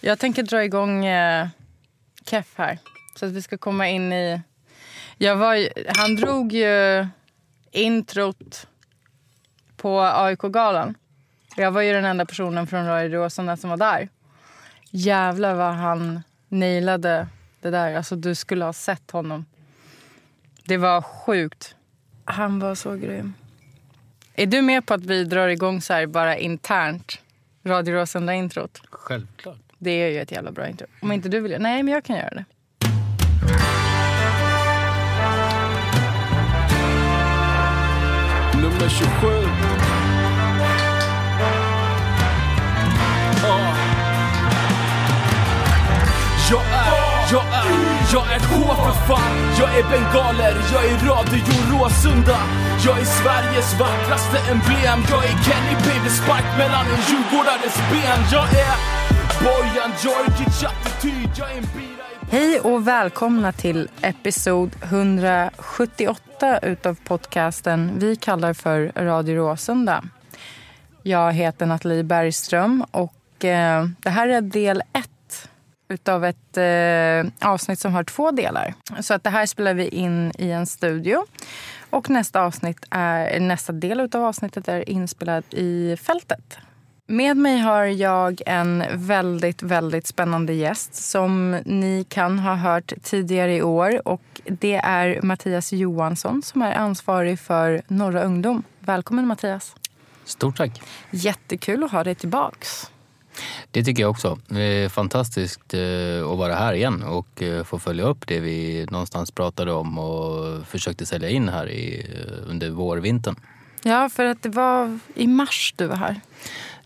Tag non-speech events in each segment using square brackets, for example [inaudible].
Jag tänker dra igång eh, Keff här. Så att vi ska komma in i... Jag var, ju- han drog ju introt på AIK-galan. Jag var ju den enda personen från Radio Råsunda som var där. Jävlar vad han nailade det där. Alltså du skulle ha sett honom. Det var sjukt. Han var så grym. Är du med på att vi drar igång så här bara internt? Radio Råsunda-introt? Självklart. Det är ju ett jävla bra intro. Om inte du vill göra Nej, men jag kan göra det. Nummer 27. Jag är, jag är, jag är K för fan Jag är bengaler, jag är Radio Råsunda Jag är Sveriges vackraste emblem Jag är Kenny Baby Spark mellan en djurgårdares ben Jag är Bojan Djordjic attityd Jag är en bira Hej och välkomna till episod 178 utav podcasten vi kallar för Radio Råsunda. Jag heter Nathalie Bergström och eh, det här är del ett utav ett eh, avsnitt som har två delar. Så att det här spelar vi in i en studio. Och nästa, avsnitt är, nästa del utav avsnittet är inspelad i fältet. Med mig har jag en väldigt, väldigt spännande gäst som ni kan ha hört tidigare i år. Och Det är Mattias Johansson som är ansvarig för Norra Ungdom. Välkommen Mattias. Stort tack. Jättekul att ha dig tillbaks. Det tycker jag också. Det är fantastiskt eh, att vara här igen och eh, få följa upp det vi någonstans pratade om och försökte sälja in här i, eh, under vårvintern. Ja, för att det var i mars du var här.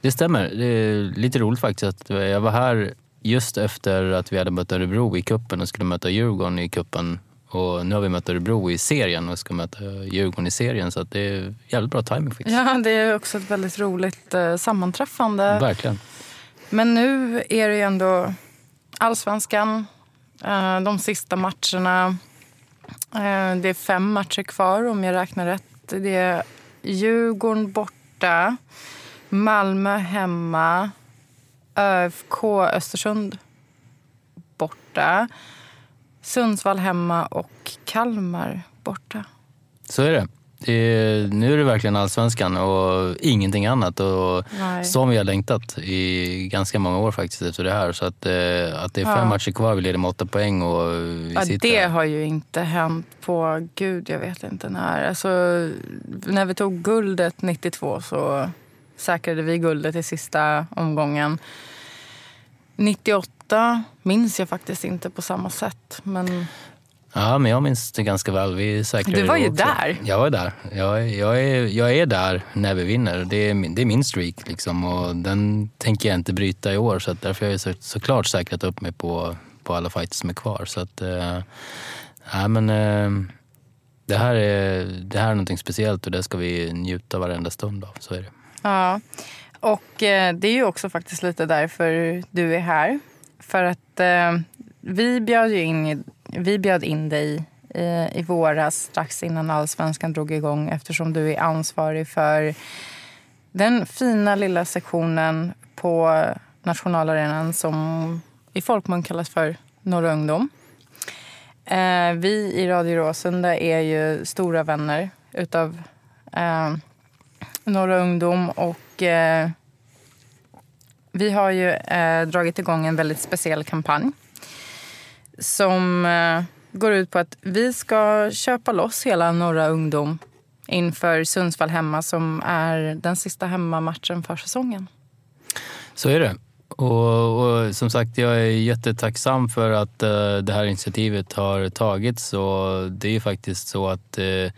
Det stämmer. Det är lite roligt faktiskt att jag var här just efter att vi hade mött Örebro i kuppen och skulle möta Djurgården i kuppen. Och nu har vi mött Örebro i serien och ska möta Djurgården i serien så det är jävligt bra timing faktiskt. Ja, det är också ett väldigt roligt eh, sammanträffande. Verkligen. Men nu är det ju ändå allsvenskan, eh, de sista matcherna. Eh, Det är fem matcher kvar om jag räknar rätt. Det är Djurgården borta, Malmö hemma, ÖFK Östersund borta, Sundsvall hemma och Kalmar borta. Så är det. det är, nu är det verkligen allsvenskan och ingenting annat. Och Nej. som vi har längtat i ganska många år faktiskt efter det här. Så att, eh, att det är fem Ja. matcher kvar, vi leder med åtta poäng och vi Ja, sitter det har ju inte hänt på, gud jag vet inte när. Alltså, när vi tog guldet 92 så säkrade vi guldet i sista omgången. 98 minns jag faktiskt inte på samma sätt. Men Ja, men jag minns det ganska väl. Vi säkrade Du var ju också. där. Jag var där. Jag, är- jag, är, jag är där när vi vinner. Det är min, det är min streak liksom, och den tänker jag inte bryta i år. Så därför har jag så, såklart säkrat upp mig på, på alla fighter som är kvar. Så att, eh, ja, men, eh, det, här är, det här är någonting speciellt och det ska vi njuta varenda stund av. Så är det ja, och eh, det är ju också faktiskt lite därför du är här. För att eh, vi bjöd ju in, vi bjöd in dig eh, i våras strax innan allsvenskan drog igång eftersom du är ansvarig för den fina lilla sektionen på nationalarenan som i folkmun kallas för Norra Ungdom. Eh, vi i Radio Råsunda är ju stora vänner utav eh, Norra Ungdom och eh, Vi har ju eh, dragit igång en väldigt speciell kampanj som eh, går ut på att vi ska köpa loss hela Norra Ungdom inför Sundsvall hemma som är den sista hemmamatchen för säsongen. Så är det. Och, och, som sagt, jag är jättetacksam för att eh, det här initiativet har tagits. Och det är ju faktiskt så att eh,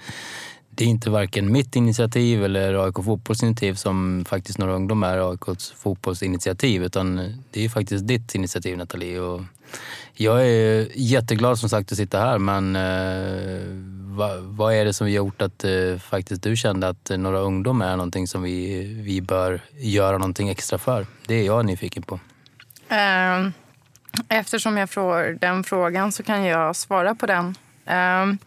det är inte varken mitt initiativ eller AIK Fotbolls initiativ som faktiskt några ungdomar är AIKs fotbollsinitiativ. Utan det är faktiskt ditt initiativ Nathalie. Och jag är jätteglad som sagt att sitta här men eh, vad, vad, är det som gjort att eh, faktiskt du kände att några ungdomar är någonting som vi, vi bör göra någonting extra för? Det är jag nyfiken på. Um. eftersom jag får den frågan så kan jag svara på den. Ehm,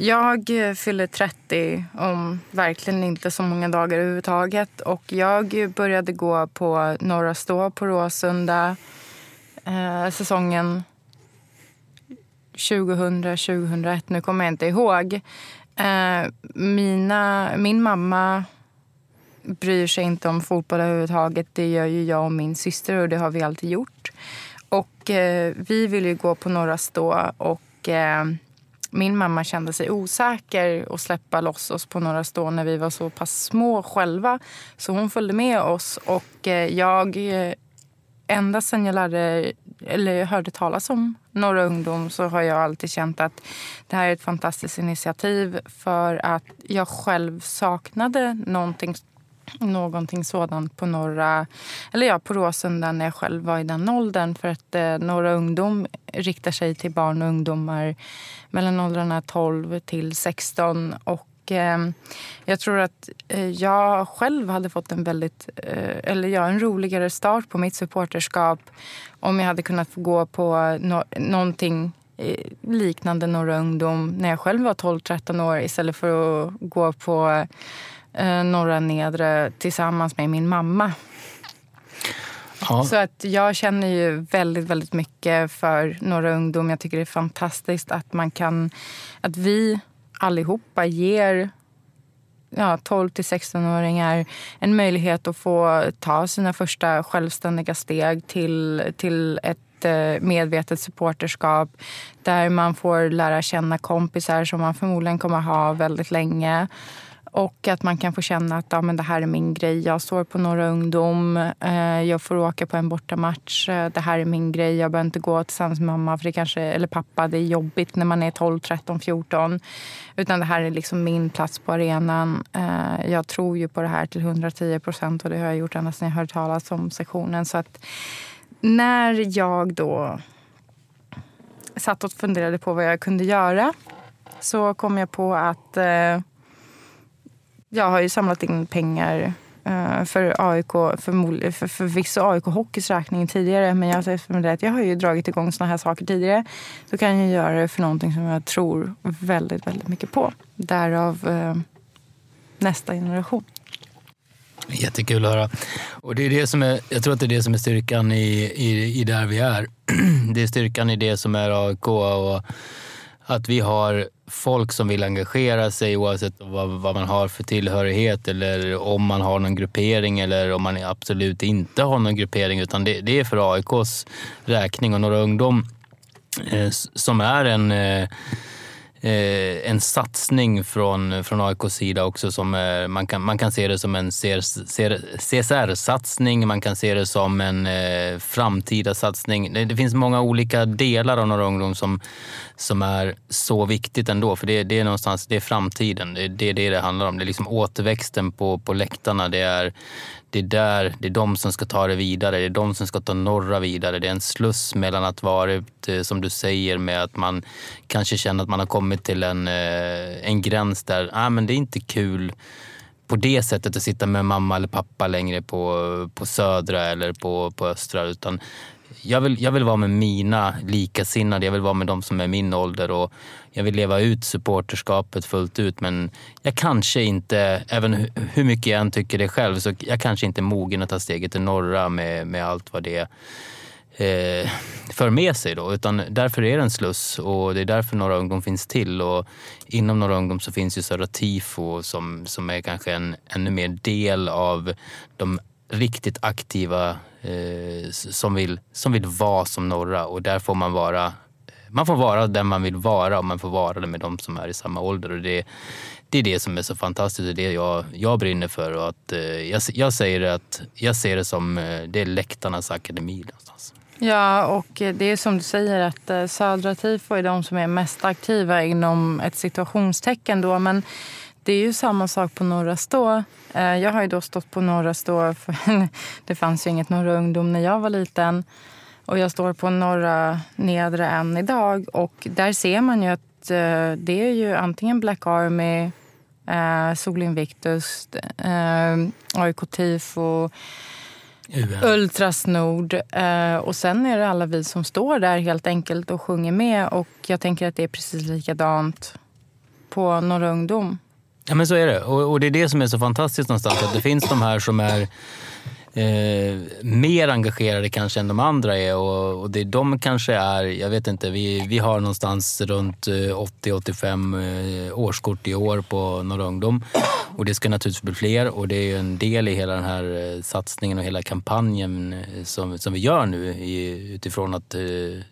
jag fyller 30 om verkligen inte så många dagar överhuvudtaget. Och jag började gå på Norra Stå på Råsunda eh, säsongen 2000-2001, nu kommer jag inte ihåg. Eh, mina, min mamma bryr sig inte om fotboll överhuvudtaget. Det gör ju jag och min syster och det har vi alltid gjort. Och eh, vi ville ju gå på Norra Stå och eh, min mamma kände sig osäker att släppa loss oss på Norra Stå när vi var så pass små själva. Så hon följde med oss och eh, jag eh, ända sen jag lärde, eller hörde talas om Norra Ungdom så har jag alltid känt att det här är ett fantastiskt initiativ för att jag själv saknade någonting någonting sådant på Norra, eller ja, på Råsunda när jag själv var i den åldern. För att eh, Norra Ungdom riktar sig till barn och ungdomar mellan åldrarna 12 till 16. Och eh, jag tror att eh, jag själv hade fått en väldigt, eh, eller ja, en roligare start på mitt supporterskap om jag hade kunnat få gå på no någonting eh, liknande Norra Ungdom när jag själv var 12-13 år istället för att gå på eh, Norra Nedre tillsammans med min mamma. Ja. Så att jag känner ju väldigt, väldigt mycket för Norra Ungdom. Jag tycker det är fantastiskt att man kan, att vi allihopa ger ja, 12 till 16-åringar en möjlighet att få ta sina första självständiga steg till, till ett eh, medvetet supporterskap där man får lära känna kompisar som man förmodligen kommer ha väldigt länge. Och att man kan få känna att ja, men det här är min grej. Jag står på Norra Ungdom. Eh, jag får åka på en bortamatch. Eh, det här är min grej. Jag behöver inte gå tillsammans med mamma för det kanske, eller pappa. Det är jobbigt när man är 12, 13, 14. Utan det här är liksom min plats på arenan. Eh, jag tror ju på det här till 110 procent och det har jag gjort ända sedan jag hörde talas om sektionen. Så att när jag då satt och funderade på vad jag kunde göra så kom jag på att eh, jag har ju samlat in pengar eh, för AIK, för, för, förvisso AIK Hockeys räkning tidigare. Men jag har att jag har ju dragit igång såna här saker tidigare. Så kan jag göra det för någonting som jag tror väldigt, väldigt mycket på. Därav eh, nästa generation. Jättekul att höra. Och det är det som är, jag tror att det är det som är styrkan i, i, i där vi är. [clears throat] Det är styrkan i det som är AIK. Och att vi har folk som vill engagera sig oavsett vad, vad, man har för tillhörighet eller om man har någon gruppering eller om man absolut inte har någon gruppering. Utan det, det är för AIKs räkning och några ungdom eh, som är en eh, eh, en satsning från, från AIKs sida också. Som, eh, man, kan, man kan se det som en CSR-satsning, man kan se det som en eh, framtida satsning. Det, det, finns många olika delar av Norra Ungdom som, som är så viktigt ändå. För det, det är någonstans, det är framtiden. Det, det är det det handlar om. Det är liksom återväxten på, på läktarna. Det är, det är där, det är de som ska ta det vidare. Det är de som ska ta norra vidare. Det är en sluss mellan att vara, som du säger, med att man kanske känner att man har kommit till en, eh, en gräns där ah, men det är inte kul på det sättet att sitta med mamma eller pappa längre på, på södra eller på, på östra. Utan jag vill, jag vill vara med mina likasinnade, jag vill vara med de som är min ålder och jag vill leva ut supporterskapet fullt ut. Men jag kanske inte, även hur mycket jag än tycker det själv, så jag kanske inte är mogen att ta steget till norra med, med allt vad det eh, för med sig. Då. Utan därför är det en sluss och det är därför Norra Ungdom finns till. Och inom Norra Ungdom så finns ju Södra Tifo som, som är kanske en ännu mer del av de riktigt aktiva eh, som, vill, som vill vara som norra och där får man vara man får vara den man vill vara och man får vara det med de som är i samma ålder. Och det, det är det som är så fantastiskt och det jag, jag brinner för. Och att, eh, jag, jag, säger att, jag ser det som eh, det är läktarnas akademi någonstans. Ja, och det är som du säger att eh, Södra TIFO är de som är mest aktiva inom ett situationstecken. Då, men det är ju samma sak på Norra Stå. Eh, jag har ju då stått på Norra Stå, för [laughs] det fanns ju inget Norra Ungdom när jag var liten. Och jag står på Norra Nedre än idag och där ser man ju att det är ju antingen Black Army, eh, Sol Invictus, eh, AIK TIFO, Ultras Nord. Eh, och sen är det alla vi som står där helt enkelt och sjunger med. Och jag tänker att det är precis likadant på Norra Ungdom. Ja men så är det. Och, och det är det som är så fantastiskt någonstans. Att det finns de här som är eh, mer engagerade kanske än de andra är. Och, och det de kanske är, jag vet inte, vi, vi har någonstans runt eh, 80-85 eh, årskort i år på Norra Ungdom. Och det ska naturligtvis bli fler och det är en del i hela den här eh, satsningen och hela kampanjen som, som vi gör nu i, utifrån att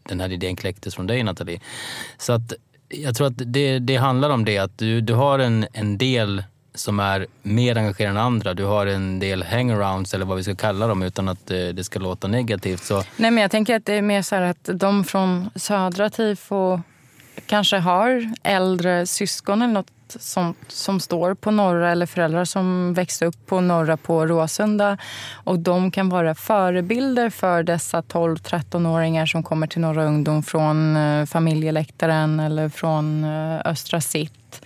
den här idén kläcktes från dig Nathalie. Så att jag tror att det, det handlar om det att du, du har en, en del som är mer engagerade än andra. Du har en del hangarounds eller vad vi ska kalla dem utan att eh, det ska låta negativt. Så... Nej, men jag tänker att det är mer så att de från södra tifo kanske har äldre syskon eller något sånt som står på norra eller föräldrar som växte upp på norra på Råsunda. Och de kan vara förebilder för dessa 12-13-åringar som kommer till Norra ungdom från eh, familjeläktaren eller från eh, Östra sitt.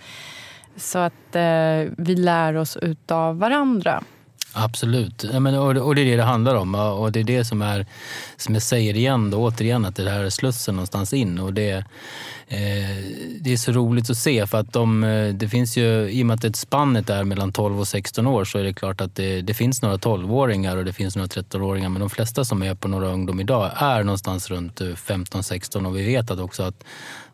Så att eh, vi lär oss utav varandra. Absolut, ja, men, och, och det är det det handlar om. Och det är det som är, som jag säger igen då, återigen, att det här är slussen någonstans in. Och det, eh, det är så roligt att se för att de, eh, det finns ju, i och med att det spannet är mellan 12 och 16 år så är det klart att det, det finns några 12-åringar och det finns några 13-åringar men de flesta som är på Norra ungdom idag är någonstans runt eh, 15-16 och vi vet att också att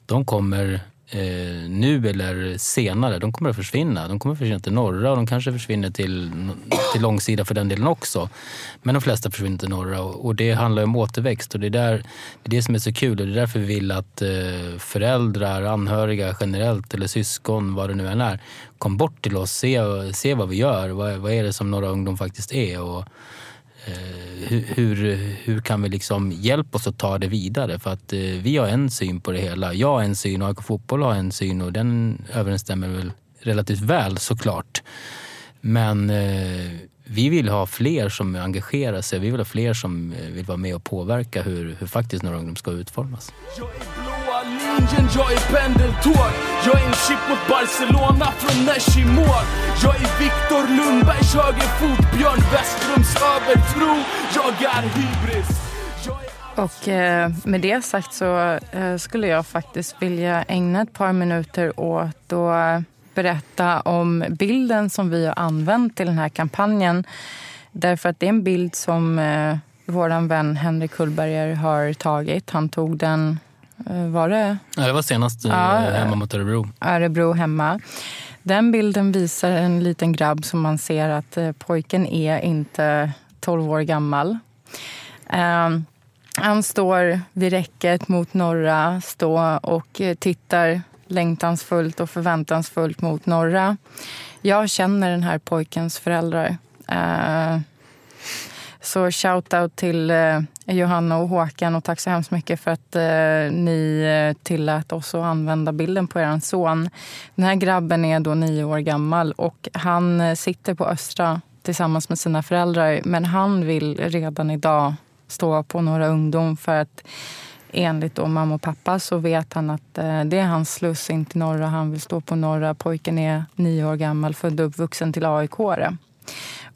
de kommer eh, nu eller senare, de kommer att försvinna. De kommer att försvinna till norra och de kanske försvinner till, till långsida för den delen också. Men de flesta försvinner till norra och, och det handlar om återväxt och det är, där, det är det som är så kul och det är därför vi vill att eh, föräldrar, anhöriga generellt eller syskon, vad det nu än är, kom bort till oss, se, se vad vi gör. Vad, vad är det som Norra Ungdom faktiskt är? Och, Eh, hur, hur, kan vi liksom hjälpa oss att ta det vidare? För att eh, vi har en syn på det hela. Jag har en syn och AIK Fotboll har en syn och den överensstämmer väl relativt väl såklart. Men eh, vi vill ha fler som engagerar sig. Vi vill ha fler som eh, vill vara med och påverka hur, hur faktiskt några Ungdom ska utformas linjen, jag är pendeltåg. Jag är en chip mot Barcelona från Nesh i mål Jag är Viktor Lundbergs högerfot, Björn Westrums övertro. Jag är hybris. Och eh, med det sagt så eh, skulle jag faktiskt vilja ägna ett par minuter åt att eh, berätta om bilden som vi har använt till den här kampanjen. Därför att det är en bild som eh, vår vän Henrik Kullberger har tagit. Han tog den var det? Ja, det var senast eh, ja, hemma mot Örebro. Örebro hemma. Den bilden visar en liten grabb som man ser att eh, pojken är inte 12 år gammal. Han står vid räcket mot norra stå och tittar längtansfullt och förväntansfullt mot norra. Jag känner den här pojkens föräldrar. Så shout-out till eh, Johanna och Håkan och tack så hemskt mycket för att eh, ni eh, tillät oss att använda bilden på er son. Den här grabben är då nio år gammal och han eh, sitter på Östra tillsammans med sina föräldrar. Men han vill redan idag stå på några ungdom för att enligt då mamma och pappa så vet han att eh, det är hans sluss in till norra. Han vill stå på norra. Pojken är nio år gammal, född och uppvuxen till AIK. -are.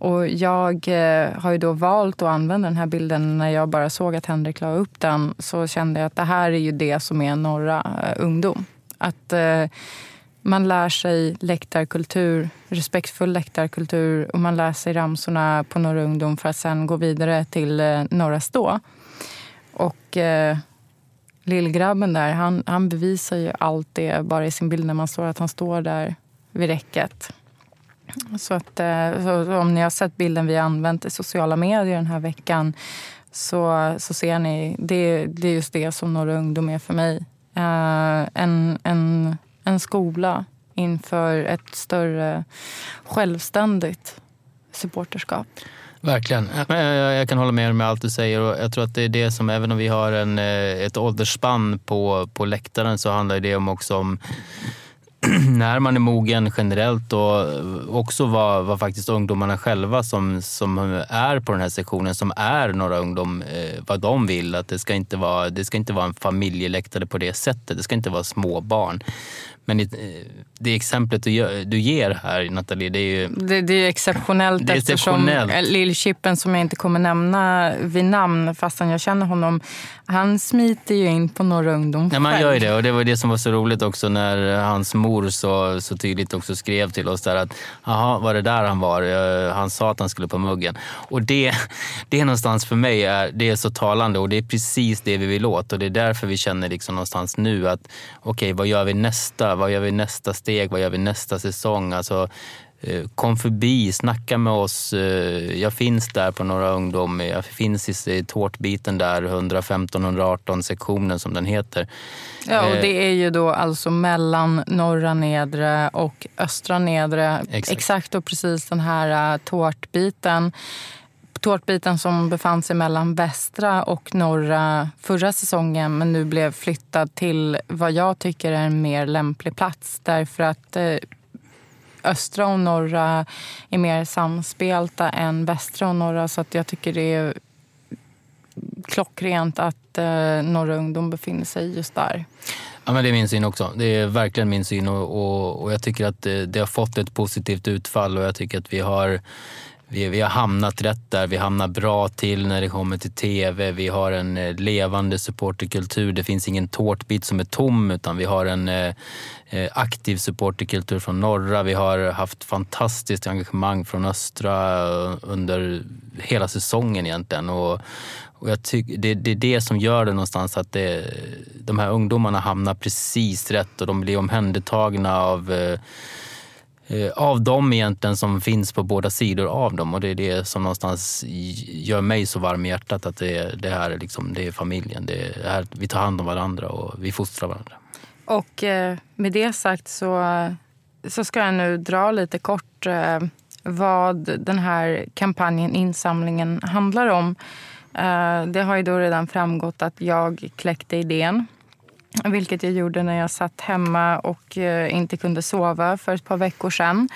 Och jag eh, har ju då valt att använda den här bilden. När jag bara såg att Henrik la upp den så kände jag att det här är ju det som är norra eh, ungdom. Att eh, man lär sig läktarkultur, respektfull läktarkultur och man lär sig ramsorna på Norra ungdom för att sen gå vidare till eh, Norra stå. Och eh, lillgrabben där, han, han bevisar ju allt det bara i sin bild när man står att han står där vid räcket. Så, att, eh, så om ni har sett bilden vi har använt i sociala medier den här veckan så, så ser ni, det, det är just det som Norra ungdom är för mig. Uh, en, en, en skola inför ett större självständigt supporterskap. Verkligen. Jag kan hålla med om allt du säger. Och jag tror att det är det som, även om vi har en, eh, ett åldersspann på, på läktaren så handlar det om också om [clears throat] när man är mogen generellt och också vad, vad faktiskt ungdomarna själva som, som är på den här sektionen, som är några ungdom, eh, vad de vill. Att det ska inte vara, det ska inte vara en familjeläktare på det sättet. Det ska inte vara små barn. Men eh, det exemplet du, du ger här, Nathalie, det är ju... Det, det är exceptionellt det är eftersom Lill-Chippen, som jag inte kommer nämna vid namn fastän jag känner honom, han smiter ju in på Norra ungdom. Ja, man gör ju det och det var det som var så roligt också när hans mor så, så tydligt också skrev till oss där att jaha, var det där han var? Han sa att han skulle på muggen. Och det, [laughs] det är någonstans för mig är, det är så talande och det är precis det vi vill åt och det är därför vi känner liksom någonstans nu att okej, okay, vad gör vi nästa? Vad gör vi nästa steg? Vad gör vi nästa säsong? Alltså, eh, kom förbi, snacka med oss. Eh, jag finns där på Norra Ungdom. Jag finns i tårtbiten där, 115-118 sektionen som den heter. Ja, och eh, det är ju då alltså mellan norra nedre och östra nedre. Exakt, Exakt och precis den här tårtbiten tårtbiten som befann sig mellan västra och norra förra säsongen men nu blev flyttad till vad jag tycker är en mer lämplig plats därför att eh, östra och norra är mer samspelta än västra och norra så att jag tycker det är klockrent att eh, Norra ungdom befinner sig just där. Ja, men det är min syn också. Det är verkligen min syn och, och, och jag tycker att det, det, har fått ett positivt utfall och jag tycker att vi har vi, vi har hamnat rätt där. Vi hamnar bra till när det kommer till tv. Vi har en eh, levande supporterkultur. Det finns ingen tårtbit som är tom utan vi har en eh, eh, aktiv supporterkultur från norra. Vi har haft fantastiskt engagemang från östra eh, under hela säsongen egentligen. Och, och jag tycker det, det, är det som gör det någonstans att det, de här ungdomarna hamnar precis rätt och de blir omhändertagna av Eh, Eh, av dem egentligen som finns på båda sidor av dem. Och det är det som någonstans gör mig så varm i hjärtat. Att det, det här är, liksom, det är familjen. Det är, här, vi tar hand om varandra och vi fostrar varandra. Och eh, med det sagt så, så ska jag nu dra lite kort eh, vad den här kampanjen, insamlingen, handlar om. Det har ju då redan framgått att jag kläckte idén vilket jag gjorde när jag satt hemma och eh, inte kunde sova för ett par veckor sedan.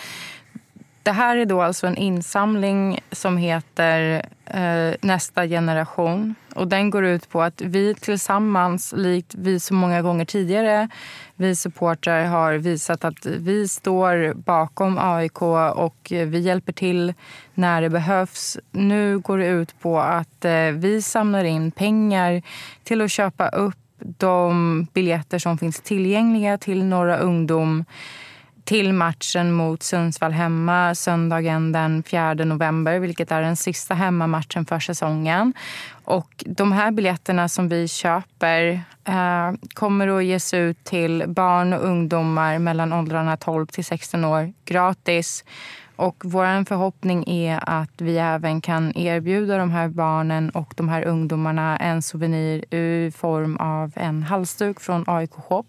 Det här är då alltså en insamling som heter eh, Nästa generation. Och den går ut på att vi tillsammans, likt vi så många gånger tidigare, vi supportrar har visat att vi står bakom AIK och vi hjälper till när det behövs. Nu går det ut på att eh, vi samlar in pengar till att köpa upp de biljetter som finns tillgängliga till Norra ungdom till matchen mot Sundsvall hemma söndagen den 4 november vilket är den sista hemmamatchen för säsongen. Och de här biljetterna som vi köper eh, kommer att ges ut till barn och ungdomar mellan åldrarna 12 till 16 år gratis och vår förhoppning är att vi även kan erbjuda de här barnen och de här ungdomarna en souvenir i form av en halsduk från AIK Shop.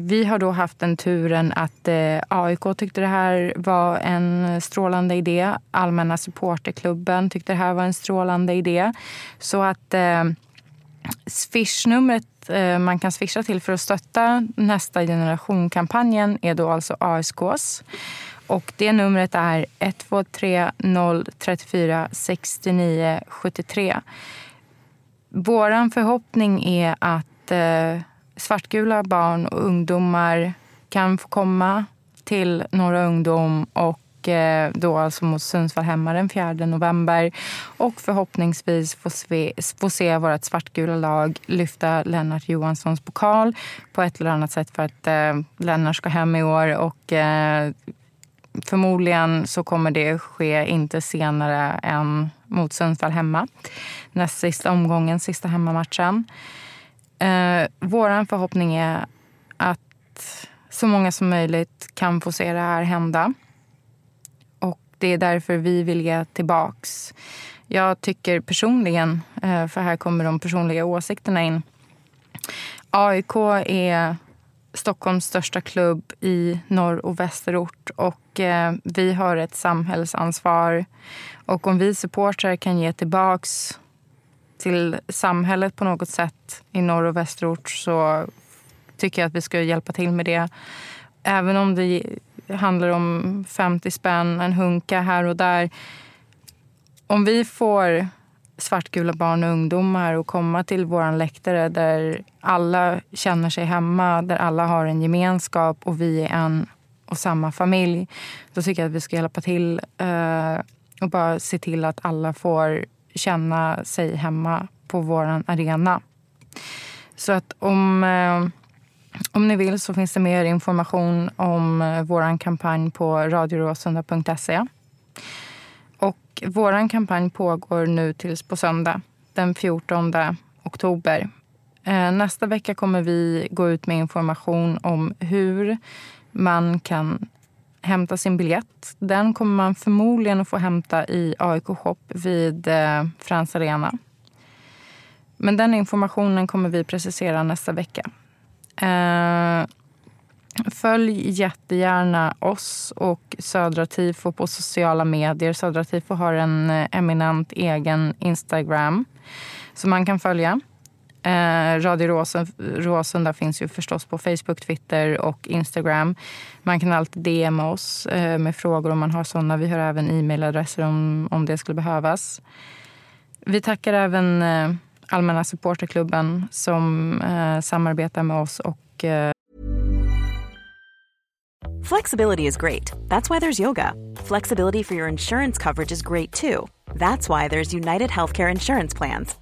Vi har då haft den turen att eh, AIK tyckte det här var en strålande idé. Allmänna supporterklubben tyckte det här var en strålande idé. Så att eh, Swishnumret eh, man kan swisha till för att stötta nästa generation-kampanjen är då alltså ASKs. Och det numret är 123 034 69 73. Vår förhoppning är att eh, svartgula barn och ungdomar kan få komma till Norra ungdom och eh, då alltså mot Sundsvall hemma den 4 november. Och förhoppningsvis få se, få se vårt svartgula lag lyfta Lennart Johanssons pokal på ett eller annat sätt för att eh, Lennart ska hem i år och eh, förmodligen så kommer det ske inte senare än mot Sundsvall hemma. Näst sista omgången, sista hemmamatchen. Eh, Vår förhoppning är att så många som möjligt kan få se det här hända. det är därför vi vill ge tillbaks. Jag tycker personligen, eh, för här kommer de personliga åsikterna in. AIK är Stockholms största klubb i norr och västerort och eh, vi har ett samhällsansvar. Och om vi supportrar kan ge tillbaks till samhället på något sätt i norr och västerort så tycker jag att vi ska hjälpa till med det. Även om det handlar om 50 spänn, en hunka här och där. Om vi får svartgula barn och ungdomar att komma till vår läktare där alla känner sig hemma, där alla har en gemenskap och vi är en och samma familj. Då tycker jag att vi ska hjälpa till eh, och bara se till att alla får känna sig hemma på vår arena. Så att om, eh, om ni vill så finns det mer information om eh, vår kampanj på radioråsunda.se. Och vår kampanj pågår nu tills på söndag, den 14 oktober. Eh, nästa vecka kommer vi gå ut med information om hur man kan hämta sin biljett. Den kommer man förmodligen att få hämta i AIK Shop vid eh, Friends Arena. Men den informationen kommer vi precisera nästa vecka. Eh, följ jättegärna oss och Södra Tifo på sociala medier. Södra Tifo har en eh, eminent egen Instagram som man kan följa. Eh, Radio Råsunda finns ju förstås på Facebook, Twitter och Instagram. Man kan alltid DMa oss eh, med frågor om man har sådana. Vi har även e-mailadresser om, om det skulle behövas. Vi tackar även eh, Allmänna supporterklubben som eh, samarbetar med oss och eh... Flexibility is great. That's why there's yoga. Flexibility for your insurance coverage is great too. That's why there's United Healthcare Insurance Plans.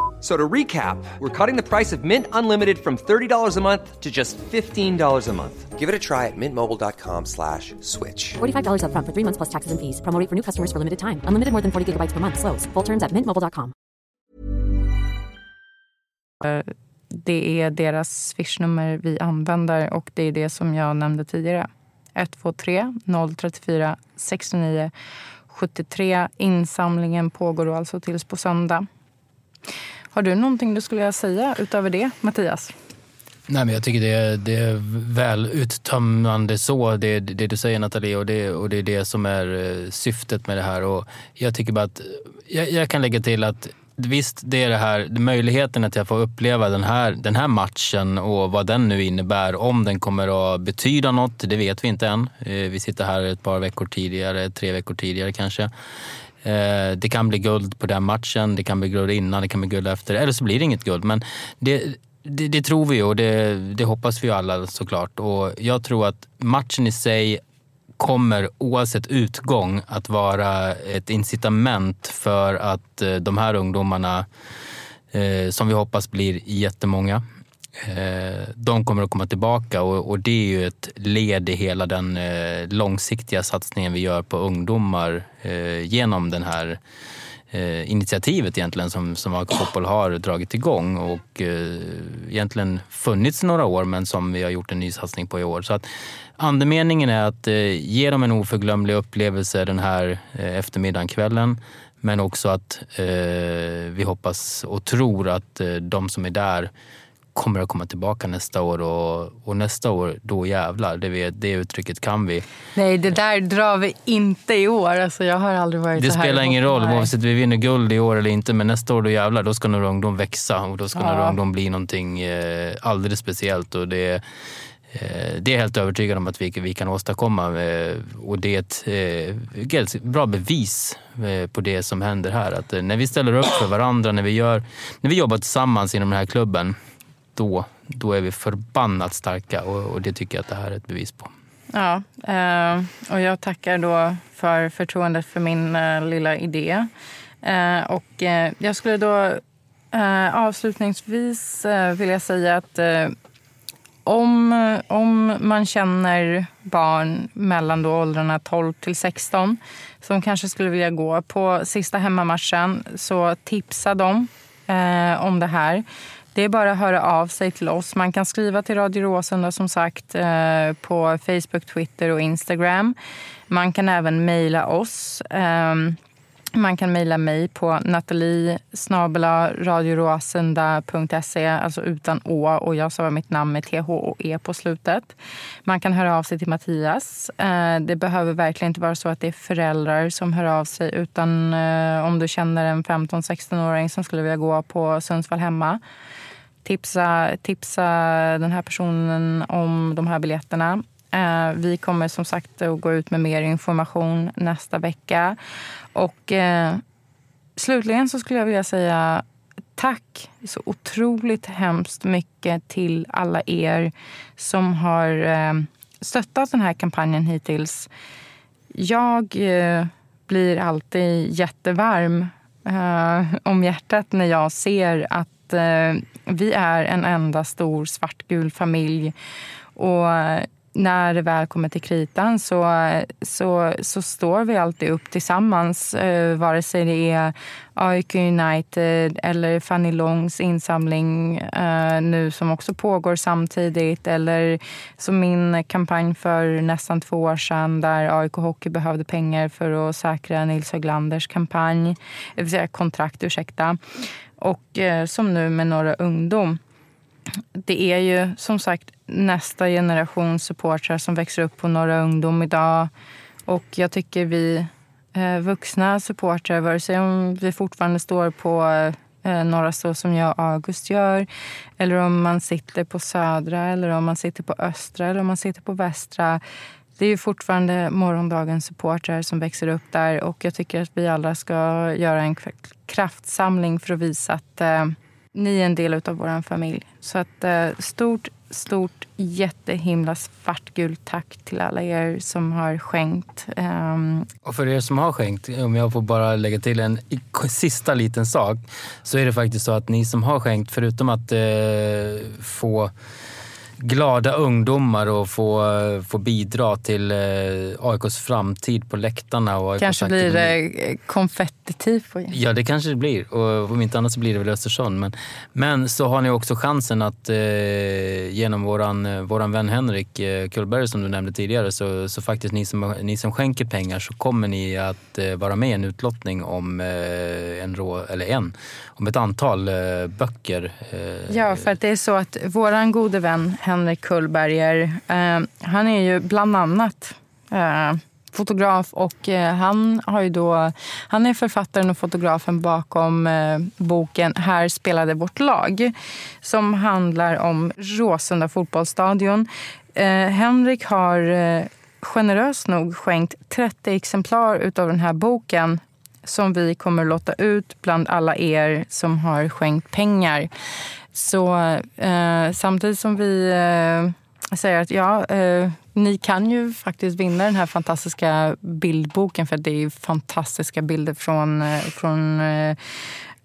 So to recap, we're cutting the price of Mint Unlimited from $30 a month to just $15 a month. Give it a try at mintmobile.com slash switch. $45 up front for three months plus taxes and fees. Promoting for new customers for limited time. Unlimited more than 40 gigabytes per month. Slows. Full terms at mintmobile.com. Det är deras swishnummer vi använder och det är det som jag nämnde tidigare. 123 034 69 73. Insamlingen pågår alltså tills på söndag. Har du någonting du skulle vilja säga utöver det, Mattias? Nej, men jag tycker det är, det är väl uttömmande så, det, det du säger Nathalie, och det, och det är det som är eh, syftet med det här. Och jag tycker bara att, jag, jag kan lägga till att visst, det är det här, möjligheten att jag får uppleva den här, den här matchen och vad den nu innebär. Om den kommer att betyda något, det vet vi inte än. Eh, vi sitter här ett par veckor tidigare, tre veckor tidigare kanske. Eh, det kan bli guld på den matchen, det kan bli guld innan, det kan bli guld efter. Eller så blir det inget guld. Men det, det, det tror vi och det, det hoppas vi alla såklart. Och jag tror att matchen i sig kommer oavsett utgång att vara ett incitament för att eh, de här ungdomarna, eh, som vi hoppas blir jättemånga, Eh, de kommer att komma tillbaka och, det är ju ett led i hela den eh, långsiktiga satsningen vi gör på ungdomar eh, genom den här initiativet egentligen som, som AIK Fotboll har dragit igång och egentligen funnits några år men som vi har gjort en ny satsning på i år. Så att andemeningen är att ge dem en oförglömlig upplevelse den här eftermiddagen, kvällen Men också att eh, vi hoppas och tror att eh, de som är där kommer att komma tillbaka nästa år och, och nästa år, då jävlar. Det, det uttrycket kan vi. Nej, det där drar vi inte i år. Alltså, jag har aldrig varit det så här spelar ingen roll oavsett vi vinner guld i år eller inte, men nästa år då jävlar, då ska Norra Ungdom växa och då ska Ja. Norra Ungdom bli någonting eh, alldeles speciellt. Och det, eh, det är helt övertygad om att vi, vi kan åstadkomma eh, och det är ett eh, bra bevis eh, på det som händer här. Att eh, när vi ställer upp för varandra, när vi, gör, när vi jobbar tillsammans inom den här klubben, då, då är vi förbannat starka och, och det tycker jag att det här är ett bevis på. Ja, eh, och jag tackar då för förtroendet för min eh, lilla idé. Eh, och jag skulle då avslutningsvis vilja säga att om, om man känner barn mellan då åldrarna 12 till 16 som kanske skulle vilja gå på sista hemmamatchen så tipsa dem eh, om det här. Det är bara att höra av sig till oss. Man kan skriva till Radio Råsunda som sagt eh, på Facebook, Twitter och Instagram. Man kan även mejla oss. Ehm, man kan mejla mig på natalie.radioråsunda.se, alltså utan å. Och jag sa mitt namn med th och e på slutet. Man kan höra av sig till Mattias. Eh, det behöver verkligen inte vara så att det är föräldrar som hör av sig. Utan eh, om du känner en 15-16-åring som skulle vilja gå på Sundsvall hemma tipsa, tipsa den här personen om de här biljetterna. Eh, Vi kommer som sagt att gå ut med mer information nästa vecka. Och eh, slutligen så skulle jag vilja säga tack så otroligt hemskt mycket till alla er som har eh, stöttat den här kampanjen hittills. Jag eh, blir alltid jättevarm eh, om hjärtat när jag ser att Eh, vi är en enda stor svartgul familj. Och när det väl kommer till kritan så, så, så står vi alltid upp tillsammans. Eh, vare sig det är AIK United eller Fanny Longs insamling eh, nu som också pågår samtidigt. Eller som min kampanj för nästan två år sedan där AIK Hockey behövde pengar för att säkra Nils Höglanders kampanj. Det vill säga kontrakt, ursäkta. Och eh, som nu med Norra Ungdom det är ju som sagt nästa generation supportrar som växer upp på Norra Ungdom idag. Och jag tycker vi eh, vuxna supportrar, vare sig om vi fortfarande står på eh, Norra så som jag och August gör eller om man sitter på Södra, eller om man sitter på Östra eller om man sitter på Västra. Det är ju fortfarande morgondagens supportrar som växer upp där och jag tycker att vi alla ska göra en kraftsamling för att visa att eh, ni är en del av vår familj. Så att eh, stort, stort, jättehimla svartgult tack till alla er som har skänkt. Ehm. Och för er som har skänkt, om jag får bara lägga till en sista liten sak, så är det faktiskt så att ni som har skänkt, förutom att eh, få glada ungdomar och få, få bidra till eh, AIKs framtid på läktarna. Och AIKs kanske blir det konfettitifo igen. Ja, det kanske det blir. Och om inte annat så blir det väl Östersund. Men, men så har ni också chansen att eh, genom våran, eh, våran vän Henrik eh, Kullberg som du nämnde tidigare, så, så faktiskt ni som, ni som skänker pengar så kommer ni att eh, vara med i en utlottning om eh, en, rå, eller en, om ett antal eh, böcker. Eh, Ja, för att det är så att våran gode vän Henrik Kullberger, eh, han är ju bland annat eh, fotograf och eh, han har ju då, han är författaren och fotografen bakom boken Här spelade vårt lag som handlar om Råsunda fotbollsstadion. Henrik har generöst nog skänkt 30 exemplar av den här boken som vi kommer att låta ut bland alla er som har skänkt pengar. Så eh, samtidigt som vi eh, säger att ja, eh, ni kan ju faktiskt vinna den här fantastiska bildboken för det är fantastiska bilder från, eh, från eh,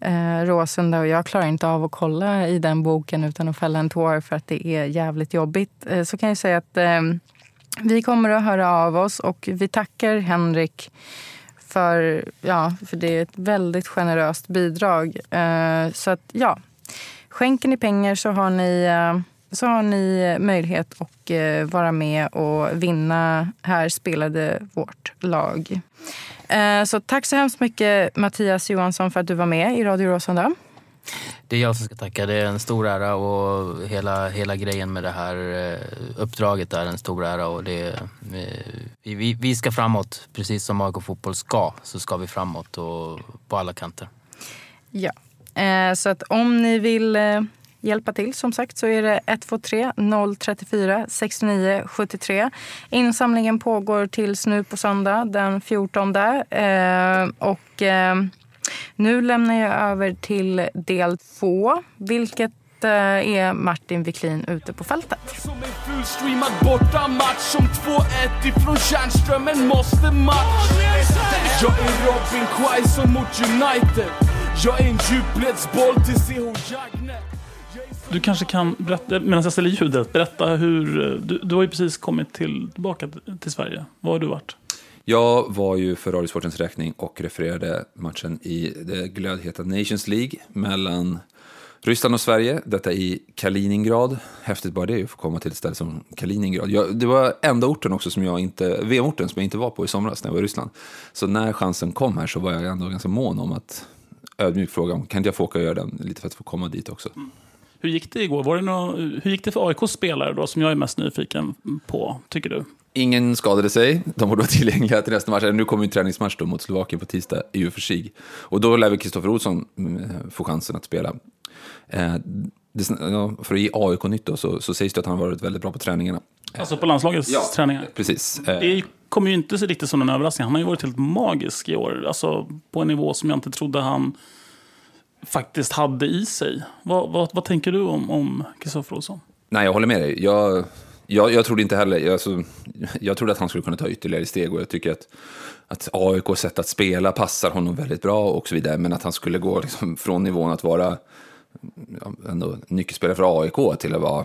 eh, Råsunda och jag klarar inte av att kolla i den boken utan att fälla en tår för att det är jävligt jobbigt. Eh, så kan jag säga att eh, vi kommer att höra av oss och vi tackar Henrik för, ja, för det är ett väldigt generöst bidrag. Eh, så att ja, skänker ni pengar så har ni, eh, så har ni möjlighet att eh, vara med och vinna Här spelade vårt lag. Eh, så tack så hemskt mycket Mattias Johansson för att du var med i Radio Råsunda. Det är jag som ska tacka. Det är en stor ära och hela, hela grejen med det här uppdraget är en stor ära. Och det, eh, vi, vi ska framåt, precis som AIK Fotboll ska, så ska vi framåt och på alla kanter. Ja, så att om ni vill hjälpa till som sagt så är det 123 034 69 73. Insamlingen pågår tills nu på söndag den 14. Och nu lämnar jag över till del två, vilket eh, är Martin Wiklin ute på fältet. Som en fullstreamad bortamatch som 2-1 ifrån Tjärnströmen måste match. Jag är Robin Quaison mot United. Jag är en djupledsboll till CH Jagner. Du kanske kan berätta, medan jag ställer ljudet, berätta hur... Du, du har ju precis kommit till, tillbaka till Sverige. Var har du varit? Jag var ju för Radiosportens räkning och refererade matchen i det glödheta Nations League mellan Ryssland och Sverige, detta i Kaliningrad. Häftigt bara det, att få komma till ett ställe som Kaliningrad. Jag, det var enda orten också som jag inte, VM-orten som jag inte var på i somras när jag var i Ryssland. Så när chansen kom här så var jag ändå ganska mån om att ödmjukt fråga om kan inte jag få åka och göra den lite för att få komma dit också. Mm. Hur gick det igår? Var det någon, hur gick det för AIKs spelare då, som jag är mest nyfiken på, tycker du? Ingen skadade sig, de borde vara [laughs] tillgängliga till nästa match. Nu kommer en träningsmatch då mot Slovakien på tisdag i och för sig. Och då lär väl Kristoffer Olsson mm, få chansen att spela. Eh, för att ge AIK nytt då, så, så sägs det att han har varit väldigt bra på träningarna. Alltså på landslagets ja, träningar? precis. Det kommer ju inte så riktigt som en överraskning. Han har ju varit helt magisk i år. Alltså på en nivå som jag inte trodde han faktiskt hade i sig. Vad, vad, vad tänker du om Kristoffer Olsson? Nej, jag håller med dig. Jag jag, jag trodde inte heller, alltså, jag trodde att han skulle kunna ta ytterligare steg och jag tycker att, att AIKs sätt att spela passar honom väldigt bra och så vidare. Men att han skulle gå liksom från nivån att vara ja, ändå nyckelspelare för AIK till att vara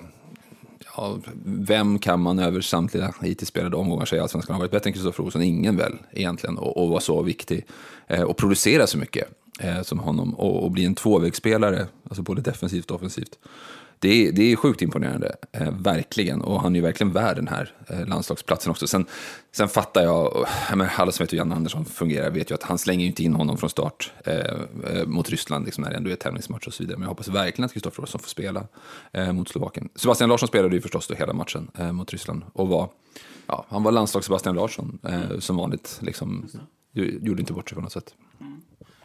Ja, vem kan man över samtliga hittills spelade omgångar säga att svenskarna har varit bättre än Kristoffer Olsson? Ingen väl egentligen, och, och var så viktig eh, och producera så mycket eh, som honom och, och bli en tvåvägsspelare, alltså både defensivt och offensivt det är, det är sjukt imponerande, eh, verkligen. Och han är ju verkligen värd den här eh, landslagsplatsen också. Sen, sen fattar jag, men alla som vet hur Jan Andersson fungerar vet ju att han slänger ju inte in honom från start eh, eh, mot Ryssland liksom, när det ändå är tävlingsmatch och så vidare. Men jag hoppas verkligen att Kristoffer Olsson får spela eh, mot Slovakien. Sebastian Larsson spelade ju förstås då hela matchen eh, mot Ryssland och var, ja, han var landslags-Sebastian Larsson eh, som vanligt. Liksom, gjorde inte bort sig på något sätt. Mm.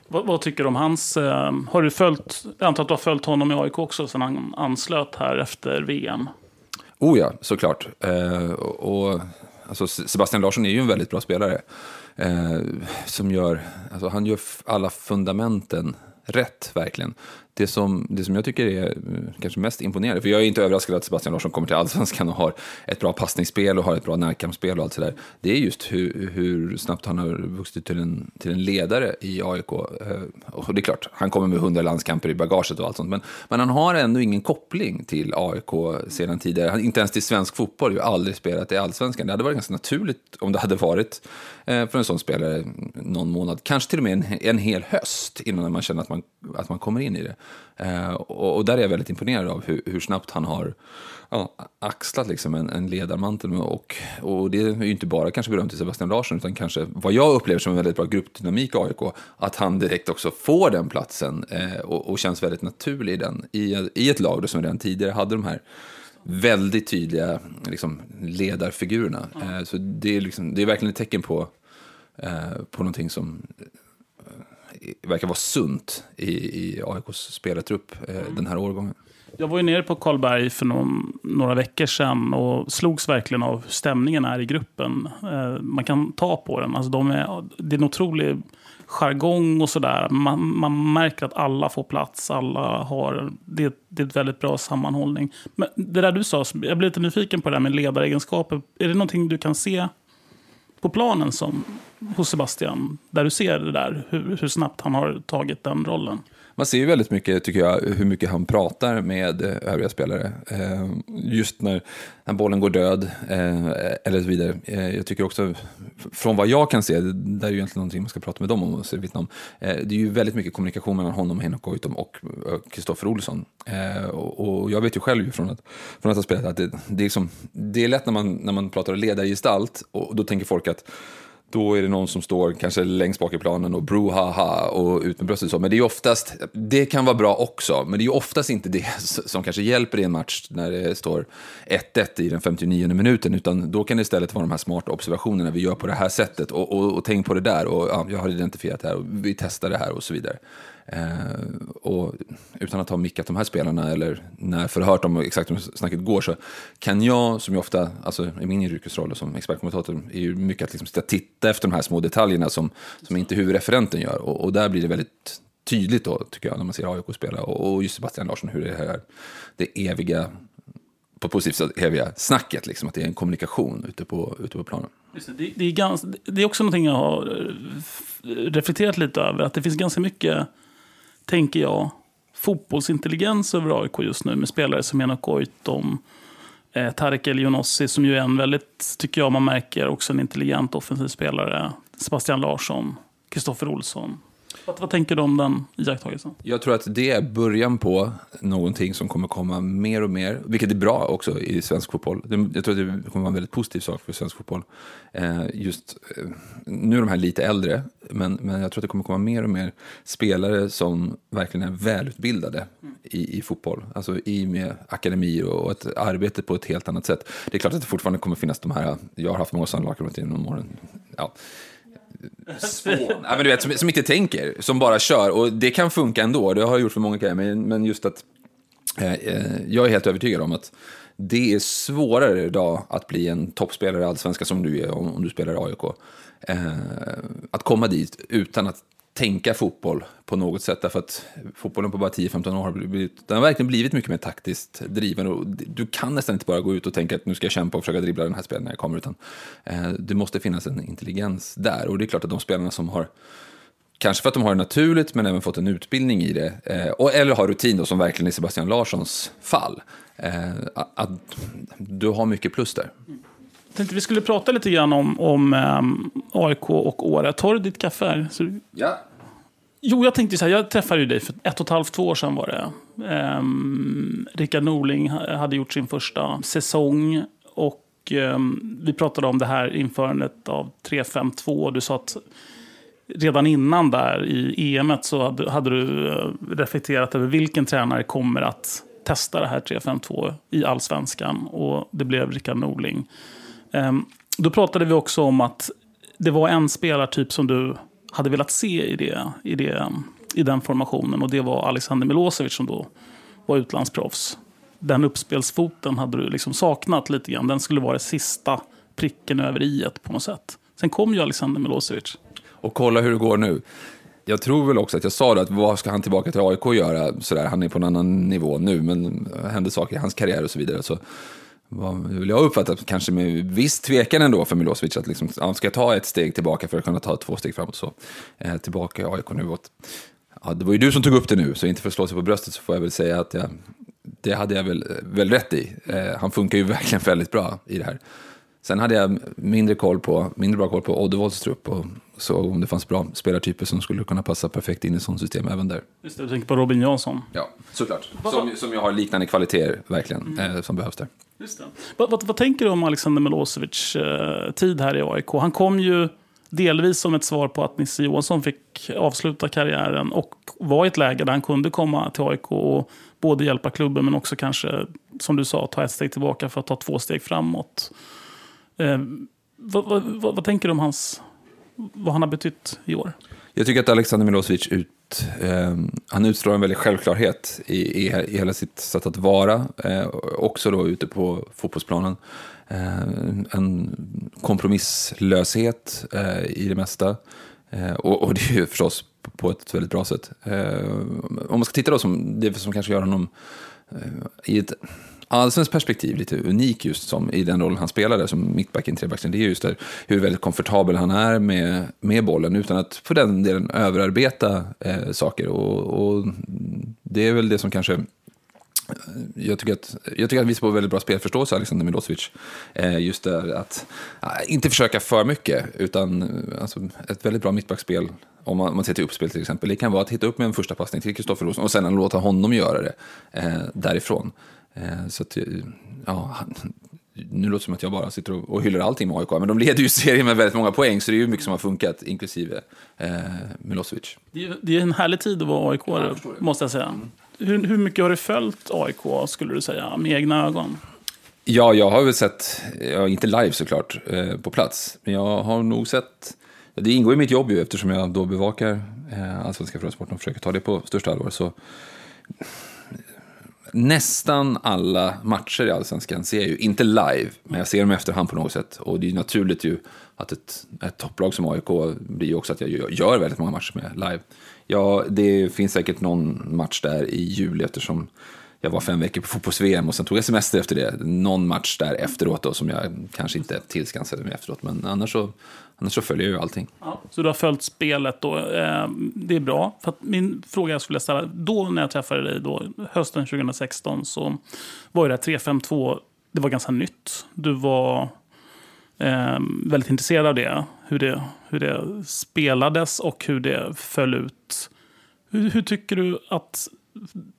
Vad, vad, tycker du om hans... Eh, har du följt, jag antar att du har följt honom i AIK också sen han anslöt här efter VM? Oh ja, såklart. Eh, och, alltså Sebastian Larsson är ju en väldigt bra spelare. Eh, som gör, alltså han gör alla fundamenten rätt, verkligen det som, det som jag tycker är eh, kanske mest imponerande, för jag är inte överraskad att Sebastian Larsson kommer till allsvenskan och har ett bra passningsspel och har ett bra närkampsspel och allt sådär. Det är just hur, hur snabbt han har vuxit till en, till en ledare i AIK. Eh, och det är klart, han kommer med hundra landskamper i bagaget och allt sånt, men, men han har ändå ingen koppling till AIK sedan tidigare. Han, inte ens till svensk fotboll, har aldrig spelat i allsvenskan. Det hade varit ganska naturligt om det hade varit eh, för en sån spelare någon månad, kanske till och med en, en hel höst innan man känner att man, att man kommer in i det. Eh, och, och, där är jag väldigt imponerad av hur, hur snabbt han har ja, axlat liksom en, en ledarmantel. Och, och det är ju inte bara kanske berömt till Sebastian Larsson, utan kanske vad jag upplever som en väldigt bra gruppdynamik i AIK, att han direkt också får den platsen eh, och, och, känns väldigt naturlig i, den, i, i ett lag som redan tidigare hade de här väldigt tydliga liksom, ledarfigurerna. Eh, så det är, liksom, det är verkligen ett tecken på, eh, på någonting som verkar vara sunt i, i AIKs spelartrupp eh, mm. den här årgången. Jag var ju nere på Karlberg för någon, några veckor sedan och slogs verkligen av hur stämningen är i gruppen. Eh, man kan ta på den. Alltså de är, det är en otrolig jargong och sådär. Man, man märker att alla får plats, alla har... Det, det är ett väldigt bra sammanhållning. Men det där du sa, jag blev lite nyfiken på det där med ledaregenskaper. Är det någonting du kan se på planen som hos Sebastian, där du ser det där, hur, hur snabbt han har tagit den rollen? man ser ju väldigt mycket, tycker jag, hur mycket han pratar med eh, övriga spelare. Eh, just när, när bollen går död, eh, eller så vidare. Jag tycker också, från vad jag kan se, det är ju egentligen någonting man ska prata med dem om och se vittna om. Det är ju väldigt mycket kommunikation mellan honom, Henok Goitom och Kristoffer Olsson. Och jag vet ju själv från att, från att ha spelat att det, det, är, liksom, det är lätt när man, när man pratar ledargestalt, och då tänker folk att då är det någon som står kanske längst bak i planen och brohaha och ut med bröstet så. Men det är oftast, det kan vara bra också, men det är oftast inte det [laughs] som kanske hjälper i en match när det står 1-1 i den 59 minuten, utan då kan det istället vara de här smarta observationerna vi gör på det här sättet och, och, och tänk på det där och ja, jag har identifierat det här och vi testar det här och så vidare. Eh, och utan att ha mickat de här spelarna eller när förhört dem exakt hur snacket går så kan jag, som jag ofta, alltså i min yrkesroll som expertkommentator, är ju mycket att liksom titta efter de här små detaljerna som, som inte huvudreferenten gör. Och, och där blir det väldigt tydligt då, tycker jag, när man ser AIK spela. Och, och just Sebastian Larsson, hur det här, det eviga på positivt sätt eviga snacket, liksom, att det är en kommunikation ute på, ute på planen. Det, det, är ganska, det är också någonting jag har eh, reflekterat lite över, att det finns ganska mycket tänker jag, fotbollsintelligens över AIK just nu med spelare som Enok Goitom, eh, Tarek Elionossi som ju är en väldigt, tycker jag man märker, också en intelligent offensiv spelare. Sebastian Larsson, Kristoffer Olsson. Vad, vad, tänker du om den iakttagelsen? Jag tror att det är början på någonting som kommer komma mer och mer, vilket är bra också i svensk fotboll. Jag tror att det kommer vara en väldigt positiv sak för svensk fotboll. Eh, just, eh, nu är de här lite äldre, men, men jag tror att det kommer komma mer och mer spelare som verkligen är välutbildade i, i fotboll. Alltså i med akademi och ett arbete på ett helt annat sätt. Det är klart att det fortfarande kommer finnas de här, jag har haft många sådana lagkamrater genom åren. Ja spån. ja, men du vet, som, som, inte tänker, som bara kör. Och det kan funka ändå, det har jag gjort för många grejer. Men, men just att eh, eh jag är helt övertygad om att det är svårare idag att bli en toppspelare i Allsvenskan som du är om, om du spelar i AIK. Eh, att komma dit utan att tänka fotboll på något sätt. Därför att fotbollen på bara 10-15 år har, blivit, den har verkligen blivit mycket mer taktiskt driven. Och du kan nästan inte bara gå ut och tänka att nu ska jag kämpa och försöka dribbla den här spelaren när jag kommer. Utan eh, det måste finnas en intelligens där. Och det är klart att de spelarna som har Kanske för att de har det naturligt, men även fått en utbildning i det. Eh, och, eller har rutin, då, som verkligen i Sebastian Larssons fall. Eh, att du har mycket plus där. Jag tänkte vi skulle prata lite grann om, om um, AIK och Åre. Tar du ditt kaffe här? Så... Ja. Jo, jag tänkte så här, jag träffade ju dig för ett och ett halvt, två år sedan var det. Um, Rickard Norling hade gjort sin första säsong. Och um, vi pratade om det här införandet av 3-5-2. Du sa att redan innan där i EM så hade, hade du eh, reflekterat över vilken tränare kommer att testa det här 3-5-2 i allsvenskan. Och det blev Rickard Norling. Um, då pratade vi också om att det var en spelartyp som du hade velat se i, det, i, det, i den formationen. Och det var Alexander Milosevic som då var utlandsproffs. Den uppspelsfoten hade du liksom saknat lite grann. Den skulle vara det sista pricken över i på något sätt. Sen kom ju Alexander Milosevic. Och kolla hur det går nu. Jag tror väl också att jag sa det, att vad ska han tillbaka till AIK göra? Sådär, han är på en annan nivå nu, men äh, det hände saker i hans karriär och så vidare. Så vad vill jag uppfatta, kanske med viss tvekan ändå för Milosevic, att liksom, ska jag ta ett steg tillbaka för att kunna ta två steg framåt så. Eh, tillbaka i AIK nu. Och, ja, det var ju du som tog upp det nu, så inte för att slå sig på bröstet så får jag väl säga att jag, det hade jag väl, väl rätt i. Eh, han funkar ju [laughs] verkligen väldigt bra i det här. Sen hade jag mindre, koll på, mindre bra koll på Oddevolls trupp och så om det fanns bra spelartyper som skulle kunna passa perfekt in i sånt system även där. Just det, du tänker på Robin Jansson? Ja, såklart. Som, som ju har liknande kvaliteter verkligen, mm. eh, som behövs där. Just det. Vad, vad, vad, tänker du om Alexander Milosevic eh, tid här i AIK? Han kom ju delvis som ett svar på att Nisse Johansson fick avsluta karriären och var i ett läge där han kunde komma till AIK och både hjälpa klubben men också kanske, som du sa, ta ett steg tillbaka för att ta två steg framåt. Eh, vad, vad, vad, tänker du om hans, vad han har betytt i år? Jag tycker att Alexander Milosevic ut, eh, han utstrålar en väldig självklarhet i, i, i hela sitt sätt att vara, eh, också då ute på fotbollsplanen. Eh, en kompromisslöshet eh, i det mesta. Eh, och, och, det är ju förstås på ett väldigt bra sätt. Ehm, om man ska titta då som det som kanske gör honom eh, i ett allsvenskt perspektiv lite unik just som i den rollen han spelade som mittback i en trebackslinje. Det är just där, hur väldigt komfortabel han är med, med bollen utan att för den delen överarbeta eh, saker. Och, och det är väl det som kanske eh, jag tycker, att, jag tycker att han visar på väldigt bra spelförståelse, Alexander Milosevic. Eh, just det att eh, inte försöka för mycket, utan eh, alltså, ett väldigt bra mittbackspel. Om man, om man ser till uppspel till exempel. Det kan vara att hitta upp med en första passning till Kristoffer Olsson och sen låta honom göra det eh, därifrån. Eh, så att, ja, nu låter det som att jag bara sitter och, och hyllar allting med AIK, men de leder ju serien med väldigt många poäng, så det är ju mycket som har funkat, inklusive eh, Milosevic. Det är, det är en härlig tid att vara AIK, måste jag säga. Hur, hur mycket har du följt AIK, skulle du säga, med egna ögon? Ja, jag har väl sett, ja, inte live såklart, eh, på plats, men jag har nog sett, det ingår i mitt jobb ju eftersom jag då bevakar eh, allsvenska företagssporten och försöker ta det på största allvar. Så nästan alla matcher i Allsvenskan ser jag ju, inte live, men jag ser dem i efterhand på något sätt. Och det är ju naturligt ju att ett, ett topplag som AIK blir ju också att jag gör väldigt många matcher med live. Ja, det finns säkert någon match där i juli eftersom jag var fem veckor på fotbolls-VM och sen tog jag semester efter det. Någon match där efteråt då som jag kanske inte tillskansade mig efteråt. Men annars så, annars så följer jag ju allting. Ja, så du har följt spelet då. Eh, det är bra. För min fråga jag skulle ställa, då när jag träffade dig då, hösten 2016 så var ju det här 352 det var ganska nytt. Du var eh, väldigt intresserad av det hur, det. hur det spelades och hur det föll ut. Hur, hur tycker du att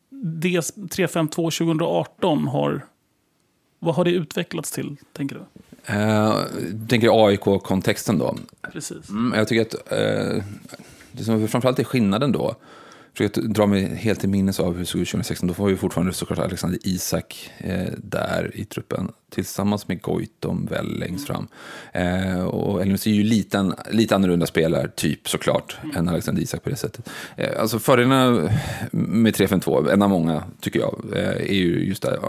det 352 2018 har... Vad har det utvecklats till, tänker du? Uh, tänker AIK-kontexten då? Precis. Mm, jag tycker att uh, det som framförallt är skillnaden då, försöker dra mig helt till minnes av hur det såg ut 2016. Då var ju fortfarande såklart Alexander Isak eh, där i truppen tillsammans med Goitom väl längst fram. Eh, och Elmus är ju lite, lite annorlunda spelartyp såklart mm. än Alexander Isak på det sättet. Eh, alltså fördelarna med 3-5-2, en av många tycker jag, eh, är ju just det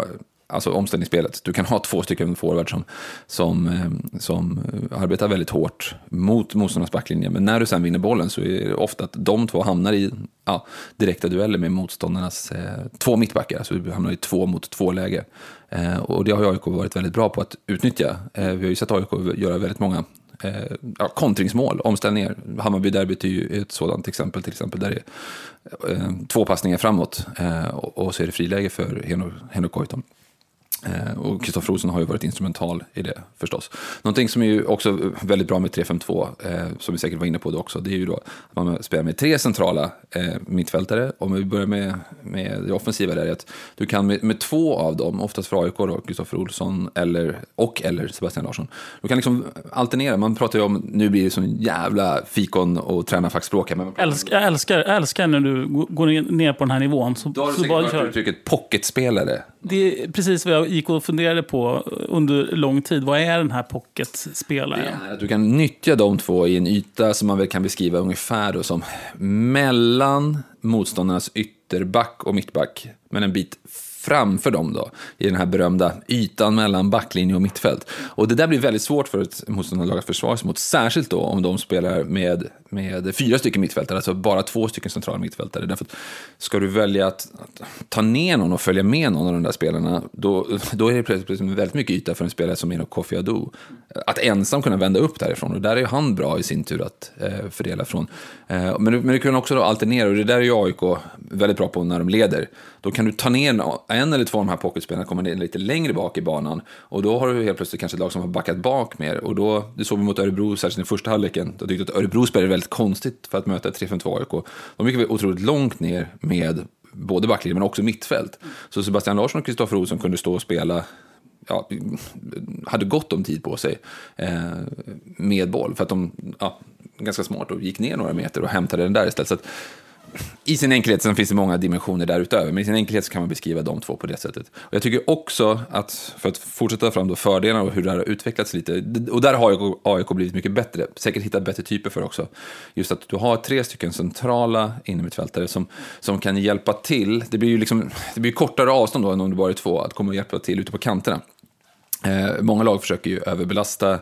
alltså omställningsspelet. Du kan ha två stycken forwards som, som, eh, som eh, arbetar väldigt hårt mot motståndarnas backlinje. Men när du sen vinner bollen så är det ofta att de två hamnar i ja, direkta dueller med motståndarnas eh, två mittbackar. Alltså, så du hamnar i två mot två läge. Eh, och det har AIK varit väldigt bra på att utnyttja. Eh, vi har ju sett AIK göra väldigt många eh, ja, kontringsmål, omställningar. Hammarby-derbyt är ju ett sådant exempel, till exempel, där det är eh, två passningar framåt eh, och, och, så är det friläge för Henok Goitom. Eh, och Kristoffer Olsson har ju varit instrumental i det förstås. Någonting som är ju också väldigt bra med 3-5-2, eh, som vi säkert var inne på då också, det är ju då att man spelar med tre centrala eh, mittfältare. Om vi börjar med, med det offensiva där, är att du kan med, med två av dem, oftast för AIK då, Kristoffer Olsson eller, och eller Sebastian Larsson, du kan liksom alternera. Man pratar ju om, nu blir det sån jävla fikon och tränarfackspråk här. Älsk, jag älskar, älskar när du går ner på den här nivån. Så, då har du säkert hört uttrycket pocketspelare. Det är precis vad jag gick och funderade på under lång tid. Vad är den här pocketspelaren? Du kan nyttja de två i en yta som man väl kan beskriva ungefär då som mellan motståndarnas ytterback och mittback. Men en bit framför dem då, i den här berömda ytan mellan backlinje och mittfält. Och det där blir väldigt svårt för ett motståndarlag att försvara sig mot, särskilt då om de spelar med, med fyra stycken mittfältare, alltså bara två stycken centrala mittfältare. Därför att ska du välja att, ta ner någon och följa med någon av de där spelarna, då, då är det plötsligt väldigt mycket yta för en spelare som Enok Kofi Adu. Att ensam kunna vända upp därifrån, och där är ju han bra i sin tur att eh, fördela från. Eh, men, men du kan också då alternera, och det där är ju AIK väldigt bra på när de leder. Då kan du ta ner en eller två av de här pocketspelarna, komma ner lite längre bak i banan. Och då har du helt plötsligt kanske ett lag som har backat bak mer. Och då, det såg vi mot Örebro, särskilt i första halvleken. Då tyckte att Örebro spelade väldigt konstigt för att möta 3-5-2 AIK. De gick otroligt långt ner med både backlinje men också mittfält. Så Sebastian Larsson och Kristoffer Olsson kunde stå och spela ja, hade gott om tid på sig eh, med boll. För att de, ja, ganska smart, och gick ner några meter och hämtade den där istället. Så att, i sin enkelhet, sen finns det många dimensioner därutöver, men i sin enkelhet så kan man beskriva de två på det sättet. Och jag tycker också att, för att fortsätta fram då fördelarna och hur det här har utvecklats lite, och där har AIK blivit mycket bättre, säkert hittat bättre typer för också. Just att du har tre stycken centrala innermittfältare som, som kan hjälpa till. Det blir ju liksom, det blir kortare avstånd då än om det bara är två, att komma och hjälpa till ute på kanterna. Eh, många lag försöker ju överbelasta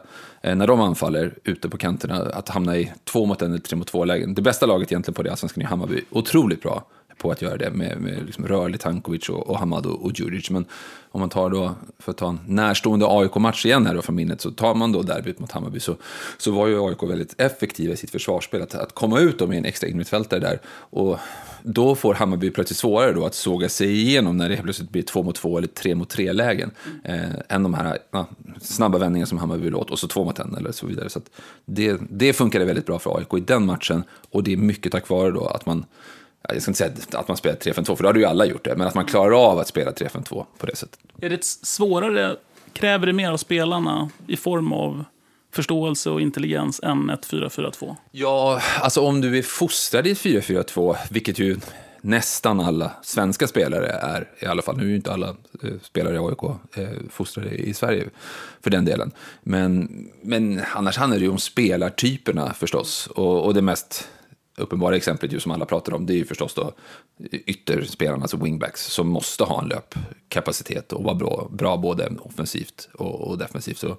Eh, när de anfaller ute på kanterna, att hamna i två mot en eller tre mot två lägen. Det bästa laget egentligen på det allsvenskan är Hammarby. Otroligt bra på att göra det med, med liksom Rörlig, Tankovic och, och Hamad och, och Djuric. Men om man tar då, för att ta en närstående AIK-match igen här då från minnet, så tar man då derbyt mot Hammarby så, så var ju AIK väldigt effektiva i sitt försvarsspel. Att, att komma ut då med en extra innermittfältare där och då får Hammarby plötsligt svårare då att såga sig igenom när det plötsligt blir två mot två eller tre mot tre lägen. Eh, än de här ja, snabba vändningarna som Hammarby vill åt och så två mot en eller så vidare. Så det, det funkade väldigt bra för AIK i den matchen och det är mycket tack vare då att man jag ska inte säga att man spelar 3-5-2, för då hade ju alla gjort det, men att man klarar av att spela 3-5-2 på det sättet. Är det svårare, kräver det mer av spelarna i form av förståelse och intelligens än ett 4-4-2? Ja, alltså om du är fostrad i 4-4-2, vilket ju nästan alla svenska spelare är, i alla fall, nu är ju inte alla eh, spelare i AIK eh, fostrade i Sverige för den delen. Men, men annars handlar det ju om spelartyperna förstås. Och, och det mest uppenbara exemplet ju som alla pratar om, det är ju förstås då ytterspelarna, alltså wingbacks, som måste ha en löpkapacitet och vara bra, bra både offensivt och, och defensivt. Så,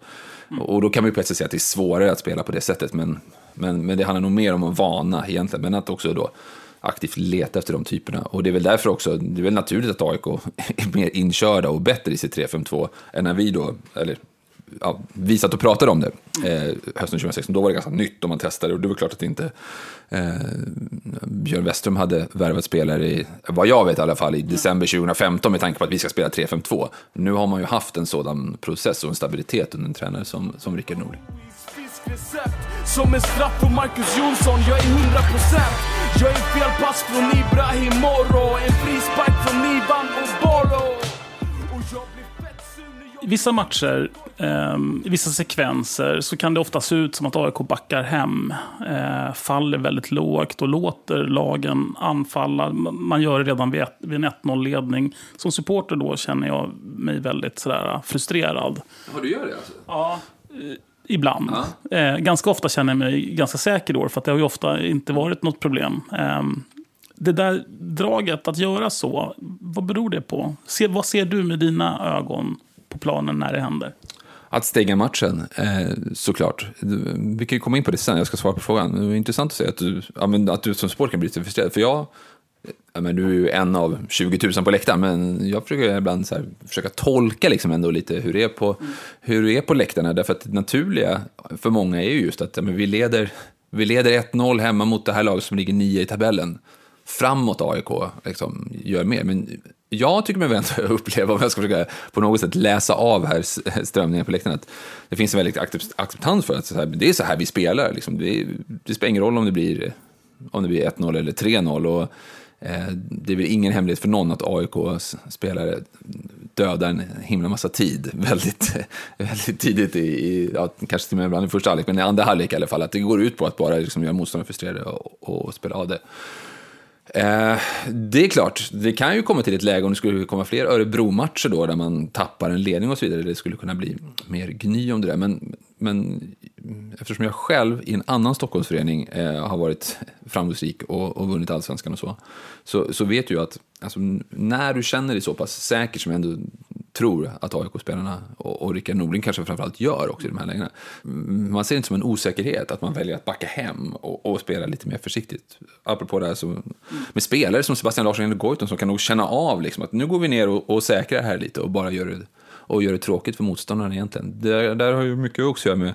mm. Och då kan man ju plötsligt säga att det är svårare att spela på det sättet, men, men, men det handlar nog mer om en vana egentligen, men att också då aktivt leta efter de typerna. Och det är väl därför också, det är väl naturligt att AIK [laughs] är mer inkörda och bättre i sitt 3-5-2 än när vi då, eller ja, vi satt och pratade om det eh, hösten 2016. Då var det ganska nytt och man testade och det var klart att inte eh, Björn Westrum hade värvat spelare i, vad jag vet i alla fall, i december 2015 med tanke på att vi ska spela 3-5-2. Nu har man ju haft en sådan process och en stabilitet under en tränare som, som Rickard Norling. Som en straff på Marcus Jonsson, jag är 100% Jag är fel pass från Ibrahim Moro En frispark från Ivan O'Boro. I vissa matcher Um, I vissa sekvenser så kan det ofta se ut som att AIK backar hem. Uh, faller väldigt lågt och låter lagen anfalla. Man gör det redan vid, vid en 1-0-ledning. Som supporter då känner jag mig väldigt sådär, frustrerad. Ja, du gör det alltså? Ja. Uh, ibland. Ja. Uh, ganska ofta känner jag mig ganska säker då, för det har ju ofta inte varit något problem. Um, det där draget att göra så, vad beror det på? Se, vad ser du med dina ögon på planen när det händer? Att stänga matchen, eh, såklart. Vi kan ju komma in på det sen, jag ska svara på frågan. Det är intressant att se att du, att du som sport kan bli lite frustrerad. För jag, men du är ju en av 20 000 på läktaren, men jag försöker ibland så här, försöka tolka liksom ändå lite hur det, är på, hur det är på läktarna. Därför att det naturliga för många är ju just att men vi leder, vi leder 1-0 hemma mot det här laget som ligger 9 i tabellen. Framåt AIK liksom, gör mer, men jag tycker mig ändå [laughs] uppleva, om jag ska försöka på något sätt läsa av här strömningen på läktaren, att det finns en väldigt acceptans för att här, det är så här vi spelar. Liksom. Det, det, spelar ingen roll om det blir, om det blir 1-0 eller 3-0. eh, det är väl ingen hemlighet för någon att AIKs spelare dödar en himla massa tid [laughs] väldigt, väldigt tidigt i, i ja, kanske till och med ibland i första halvlek, men i andra halvlek i alla fall, att det går ut på att bara liksom göra motståndaren frustrerade och, och spela av det. Eh, det är klart, det kan ju komma till ett läge om det skulle komma fler Örebro-matcher då, där man tappar en ledning och så vidare. Det skulle kunna bli mer gny om det där. Men, men eftersom jag själv i en annan Stockholmsförening eh, har varit framgångsrik och, och vunnit allsvenskan och så, så, så vet du att alltså, när du känner dig så pass säker som jag ändå tror att AIK-spelarna och, och Rickard Norling kanske framförallt gör också i de här lägena. Mm, man ser det inte som en osäkerhet att man väljer att backa hem och, och spela lite mer försiktigt. Apropå det här så, med spelare som Sebastian Larsson och Goitom som kan nog känna av liksom, att nu går vi ner och, och säkrar här lite och bara gör det, och gör det tråkigt för motståndaren egentligen. Det där har ju mycket också att göra med,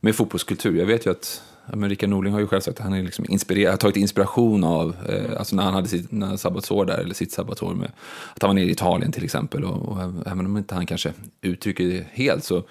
med fotbollskultur. Jag vet ju att men Rickard Norling har ju själv sagt att han är liksom inspirerad, har tagit inspiration av, eh, alltså när han hade sitt sabbatsår där, eller sitt sabbatsår med, att han var nere i Italien till exempel. Och, och även om inte han kanske uttrycker det helt så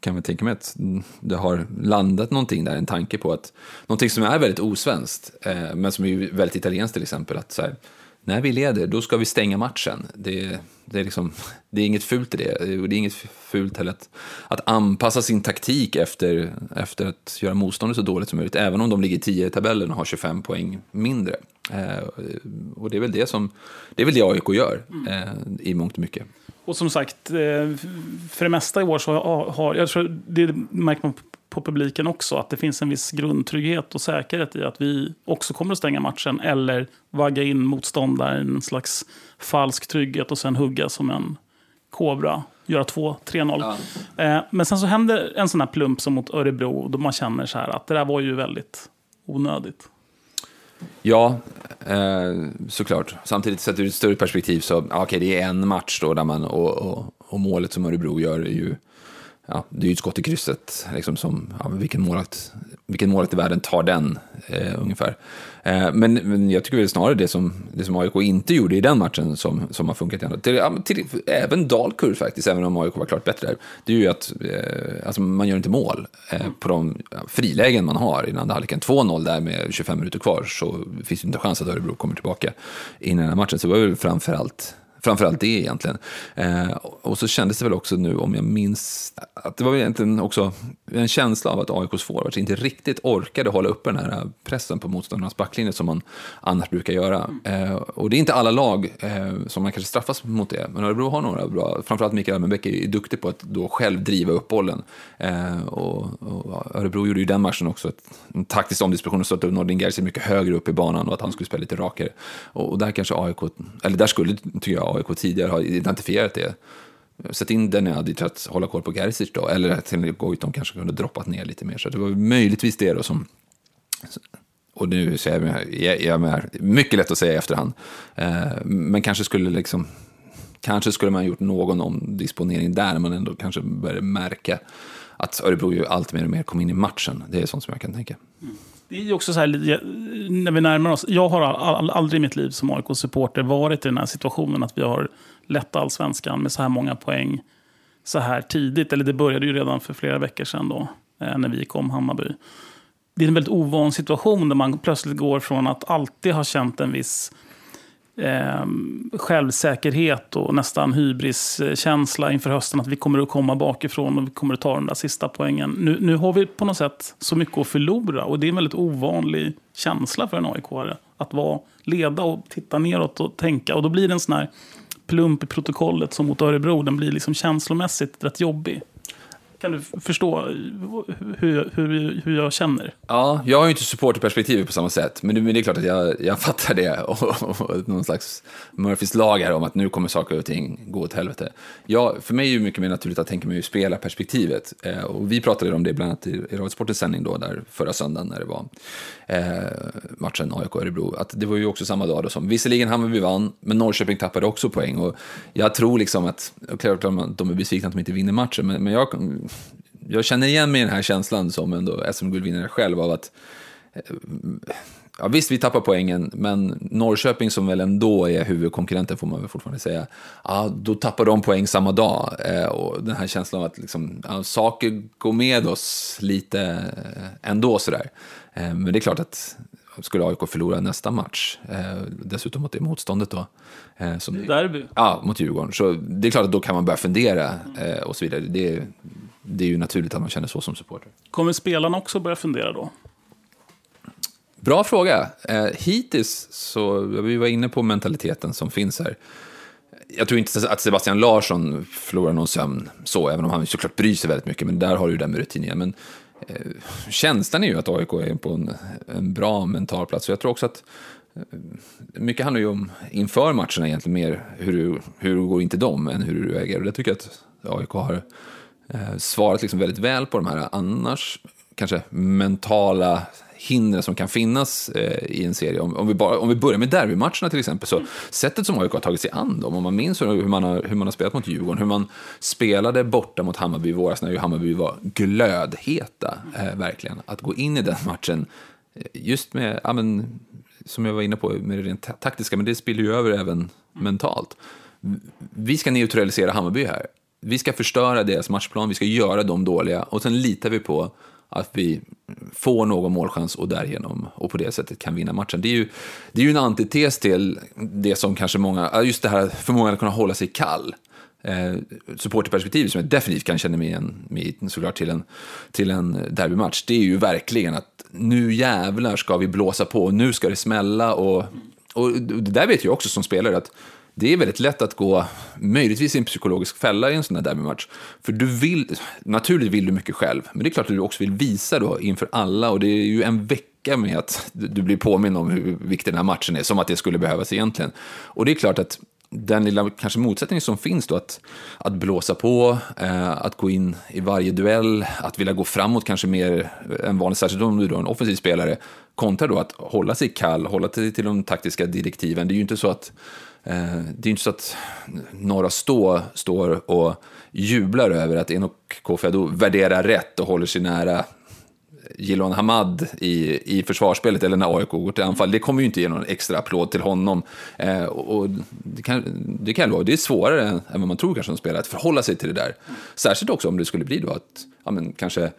kan jag tänka mig att det har landat någonting där, en tanke på att någonting som är väldigt osvenskt, eh, men som är väldigt italienskt till exempel, att så här, när vi leder, då ska vi stänga matchen. Det, det, är, liksom, det är inget fult i det. Det är inget fult heller att, att anpassa sin taktik efter, efter att göra motståndet så dåligt som möjligt, även om de ligger 10 i tabellen och har 25 poäng mindre. Eh, och det är väl det som det, är väl det AIK gör eh, i mångt och mycket. Och som sagt, eh, för det mesta i år så har, jag tror det märker man på publiken också. Att det finns en viss grundtrygghet och säkerhet i att vi också kommer att stänga matchen. Eller vagga in motståndaren i en slags falsk trygghet och sen hugga som en kobra. Göra 2-3-0. Ja. Eh, men sen så händer en sån här plump som mot Örebro. Då man känner så här att det där var ju väldigt onödigt. Ja, eh, såklart. Samtidigt sett ur ett större perspektiv så, okej, det är en match då där man, och, och, och målet som Örebro gör är ju, ja, det är ju ett skott i krysset, liksom som, ja, vilken målakt, vilken målakt i världen tar den, eh, ungefär. Eh, men, men jag tycker väl snarare det som, det som AIK inte gjorde i den matchen som, som har funkat igen. Till, ja, till, även Dalkurd faktiskt, även om AIK var klart bättre där, det är ju att eh, alltså, man gör inte mål eh, på de frilägen man har innan halvleken. 2-0 där med 25 minuter kvar så finns det inte chans att Örebro kommer tillbaka in i den här matchen. Så det var väl framförallt framförallt det egentligen. Eh, och så kändes det väl också nu, om jag minns, att det var egentligen också en känsla av att AIKs forwards inte riktigt orkade hålla uppe den här pressen på motståndarnas backlinje som man annars brukar göra. Eh, och det är inte alla lag eh, som man kanske straffas mot det, men Örebro har några bra, framförallt Mikael Almenbäck är duktig på att då själv driva upp bollen. Eh, och, och, Örebro gjorde ju den matchen också ett, en taktisk omdisposition och stötte Nordin Gerzi mycket högre upp i banan och att han skulle spela lite rakare. Och, och där kanske AIK, eller där skulle, tycker jag, AIK tidigare har identifierat det. Sätt in Denadi till att hålla koll på Gerzic då, eller att Goitom kanske kunde droppat ner lite mer. Så det var möjligtvis det då som... Och nu säger jag, jag, jag mycket lätt att säga i efterhand. Eh, men kanske skulle liksom... Kanske skulle man ha gjort någon omdisponering där, men ändå kanske började märka att Örebro ju allt mer och mer kom in i matchen. Det är sånt som jag kan tänka. Mm det är också så här, när vi närmar oss. Jag har aldrig i mitt liv som AIK-supporter varit i den här situationen att vi har lett allsvenskan med så här många poäng så här tidigt. Eller det började ju redan för flera veckor sedan då, eh, när vi kom Hammarby. Det är en väldigt ovan situation där man plötsligt går från att alltid ha känt en viss eh, självsäkerhet och nästan hybriskänsla inför hösten att vi kommer att komma bakifrån och vi kommer att ta den där sista poängen. Nu, nu har vi på något sätt så mycket att förlora och det är en väldigt ovanlig känsla för en aik att vara, leda och titta neråt och tänka. Och då blir det en sån här plump i protokollet som mot Örebro. Den blir liksom känslomässigt rätt jobbig. Kan du förstå hur, hur, hur jag känner? Ja, jag har ju inte supporterperspektivet på samma sätt, men det, är klart att jag, jag fattar det. [laughs] Och, och, någon slags Murphys lag här om att nu kommer saker och ting gå åt helvete. Ja, för mig är det mycket mer naturligt att tänka mig ur spelarperspektivet. Eh, och vi pratade om det bland annat i, i Radiosportens sändning då, där förra söndagen när det var eh, matchen AIK-Örebro. Att det var ju också samma dag då som, visserligen Hammarby vann, men Norrköping tappade också poäng. Och jag tror liksom att, klart att de är besvikna att de inte vinner matchen, men, men jag jag känner igen mig i den här känslan som ändå SM-guldvinnare själv av att eh, Ja, visst, vi tappar poängen, men Norrköping som väl ändå är huvudkonkurrenten får man väl fortfarande säga, ja, då tappar de poäng samma dag. Eh, och den här känslan av att liksom, ja, saker går med oss lite eh, ändå sådär. Eh, men det är klart att skulle AIK förlora nästa match, eh, dessutom mot det motståndet då. Eh, som, Derby. Ja, mot Djurgården. Så det är klart att då kan man börja fundera eh, och så vidare. Det, det är ju naturligt att man känner så som supporter. Kommer spelarna också börja fundera då? Bra fråga. Eh, hittills så, vi var inne på mentaliteten som finns här. Jag tror inte att Sebastian Larsson förlorar någon sömn så, även om han såklart bryr sig väldigt mycket, men där har du den med rutinen. Men Eh, känslan är ju att AIK är på en, en bra mental plats. Så jag tror också att eh, mycket handlar ju om inför matcherna egentligen mer hur du, hur du går in till dem än hur du äger. Och det tycker jag att AIK har eh, svarat liksom väldigt väl på de här annars kanske mentala hinder som kan finnas eh, i en serie. Om, om, vi bara, om vi börjar med derbymatcherna till exempel, så sättet som AIK har tagit sig an dem, om man minns hur man, har, hur man har spelat mot Djurgården, hur man spelade borta mot Hammarby i våras när ju Hammarby var glödheta, eh, verkligen. Att gå in i den matchen, eh, just med, ja, men, som jag var inne på, med det rent taktiska, men det spiller ju över även mentalt. Vi ska neutralisera Hammarby här vi ska förstöra deras matchplan, vi ska göra dem dåliga och sen litar vi på att vi får någon målchans och därigenom och på det sättet kan vinna matchen. Det är ju, det är ju en antites till det som kanske många, just det här förmågan att kunna hålla sig kall. Eh, supporterperspektivet som jag definitivt kan känna mig igen med såklart till en, till en derbymatch, det är ju verkligen att nu jävlar ska vi blåsa på, nu ska det smälla och, och det där vet jag också som spelare att det är väldigt lätt att gå, möjligtvis i en psykologisk fälla i en sån här derbymatch. För du vill, naturligt vill du mycket själv, men det är klart att du också vill visa då inför alla och det är ju en vecka med att du blir påminn om hur viktig den här matchen är, som att det skulle behövas egentligen. Och det är klart att den lilla kanske motsättning som finns då att, att blåsa på, eh, att gå in i varje duell, att vilja gå framåt kanske mer än vanligt, särskilt om du är en offensiv spelare, kontra då att hålla sig kall, hålla sig till de taktiska direktiven. Det är ju inte så att Eh, det är inte så att några stå, står och jublar över att Enok Kofi Adu värderar rätt och håller sig nära Gilon Hamad i, i försvarsspelet eller när AIK går till anfall, det kommer ju inte ge någon extra applåd till honom. Eh, och det kan, det kan vara, det är svårare än vad man tror kanske som spelare att förhålla sig till det där. Särskilt också om det skulle bli då att, ja men kanske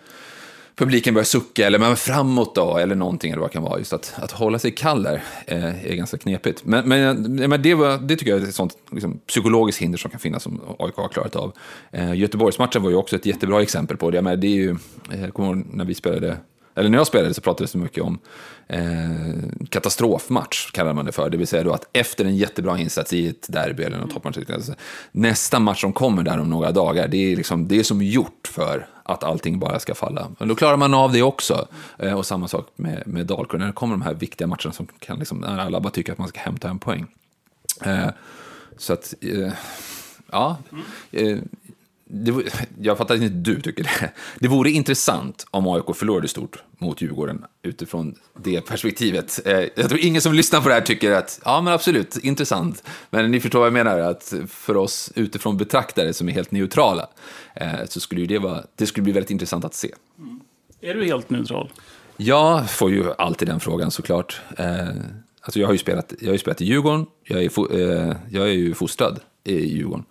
publiken börjar sucka eller men framåt då, eller någonting eller vad det kan vara. Just att, att hålla sig kall där eh, är ganska knepigt. Men, men, men det, var, det tycker jag är ett sånt liksom, psykologiskt hinder som kan finnas som AIK har klarat av. Eh, Göteborgsmatchen var ju också ett jättebra exempel på det. Men det är ju, eh, jag kommer ihåg när vi spelade eller när jag spelade så pratades det mycket om eh, katastrofmatch, kallar man det för. Det vill säga då att efter en jättebra insats i ett derby eller något toppmatch, alltså, nästa match som kommer där om några dagar, det är, liksom, det är som gjort för att allting bara ska falla. Men då klarar man av det också. Eh, och samma sak med, med Dalkurd, när det kommer de här viktiga matcherna som kan, liksom, när alla bara tycker att man ska hämta en poäng. Eh, så att, eh, ja. Eh, det, jag fattar inte du tycker det. Det vore intressant om AIK förlorade stort mot Djurgården utifrån det perspektivet. Eh, jag tror ingen som lyssnar på det här tycker att, ja men absolut, intressant. Men ni förstår vad jag menar, att för oss utifrån betraktare som är helt neutrala, eh, så skulle det, vara, det skulle bli väldigt intressant att se. Mm. Är du helt neutral? Jag får ju alltid den frågan såklart. Eh, alltså jag har ju spelat, jag har ju spelat i Djurgården, jag är, jag är ju fostrad i Djurgården.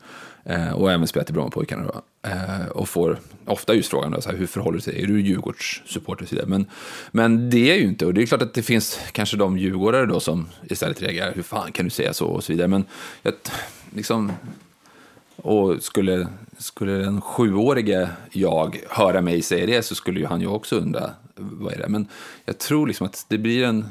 Eh, och även spelat i Brommapojkarna. Eh, och får ofta just frågan då, så här, hur förhåller du dig? Är du Djurgårdssupporter? Men, men det är ju inte, och det är klart att det finns kanske de djurgårdare då som istället reagerar, hur fan kan du säga så? Och så vidare. Men jag, liksom, och skulle, skulle den sjuårige jag höra mig säga det så skulle ju han ju också undra, vad är det? Men jag tror liksom att det blir en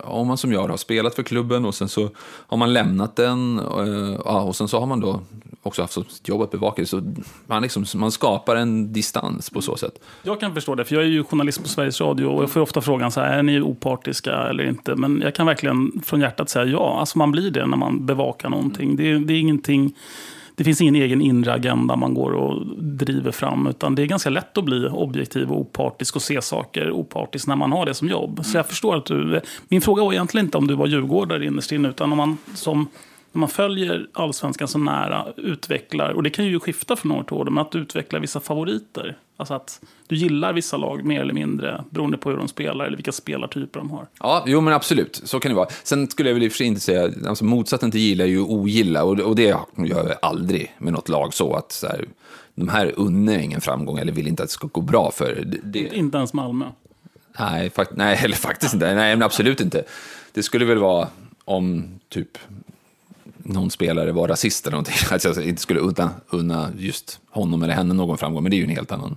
om man som jag har spelat för klubben och sen så har man lämnat den eh, och, och sen så har man då också haft som jobb att bevaka det. Så man, liksom, man skapar en distans på så sätt. Jag kan förstå det, för jag är ju journalist på Sveriges Radio och jag får ofta frågan så här, är ni opartiska eller inte? Men jag kan verkligen från hjärtat säga ja, alltså man blir det när man bevakar någonting. Det, det är ingenting det finns ingen egen inre agenda man går och driver fram. Utan det är ganska lätt att bli objektiv och opartisk och se saker opartiskt när man har det som jobb. Så jag förstår att du... Min fråga var egentligen inte om du var djurgårdare innerst inne, utan om man som när man följer allsvenskan så nära utvecklar, och det kan ju skifta från år till år, men att utveckla vissa favoriter. Alltså att du gillar vissa lag mer eller mindre beroende på hur de spelar eller vilka spelartyper de har. Ja, jo men absolut, så kan det vara. Sen skulle jag väl i och för sig inte säga, alltså motsatsen till gilla är ju ogilla, och, och det gör jag aldrig med något lag så att så här, de här unnar ingen framgång eller vill inte att det ska gå bra för. Det, det... Inte ens Malmö? Nej, fakt nej, [laughs] eller faktiskt inte. Nej, men absolut inte. Det skulle väl vara om typ någon spelare var rasist eller någonting. Att [laughs] alltså, jag inte skulle unna, unna just honom eller henne någon framgång, men det är ju en helt annan,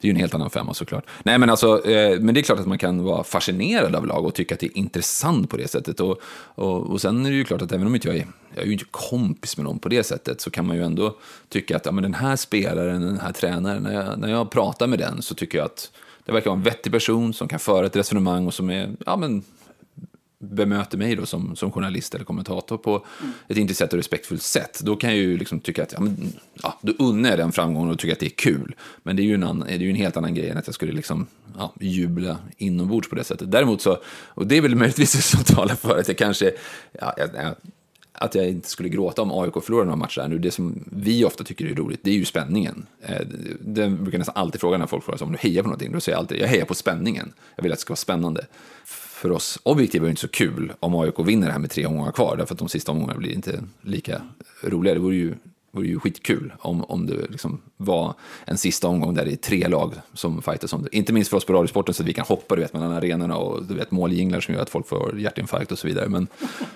det är ju en helt annan femma såklart. Nej, men, alltså, eh, men det är klart att man kan vara fascinerad av lag och tycka att det är intressant på det sättet. Och, och, och sen är det ju klart att även om inte jag är, jag är ju inte kompis med någon på det sättet, så kan man ju ändå tycka att ja, men den här spelaren, den här tränaren, när jag, när jag pratar med den så tycker jag att det verkar vara en vettig person som kan föra ett resonemang och som är ja, men, bemöter mig då som, som journalist eller kommentator på mm. ett intresserat och respektfullt sätt, då kan jag ju liksom tycka att ja, men, ja, då unnar jag den framgången och tycker att det är kul. Men det är ju en, annan, det är ju en helt annan grej än att jag skulle liksom, ja, jubla inombords på det sättet. Däremot så, och det är väl möjligtvis det som talar för att jag kanske, ja, jag, att jag inte skulle gråta om AIK förlorar några matcher nu. Det som vi ofta tycker är roligt, det är ju spänningen. Den det brukar nästan alltid fråga när folk frågar om du hejar på någonting. Då säger jag alltid, jag hejar på spänningen. Jag vill att det ska vara spännande för oss objektiva är det inte så kul om AIK vinner det här med tre omgångar kvar, därför att de sista omgångarna blir inte lika roliga. Det vore ju, vore ju skitkul om, om det liksom var en sista omgång där det är tre lag som fightas om det. Inte minst för oss på Radiosporten så att vi kan hoppa du vet, mellan arenorna och du vet, måljinglar som gör att folk får hjärtinfarkt och så vidare. Men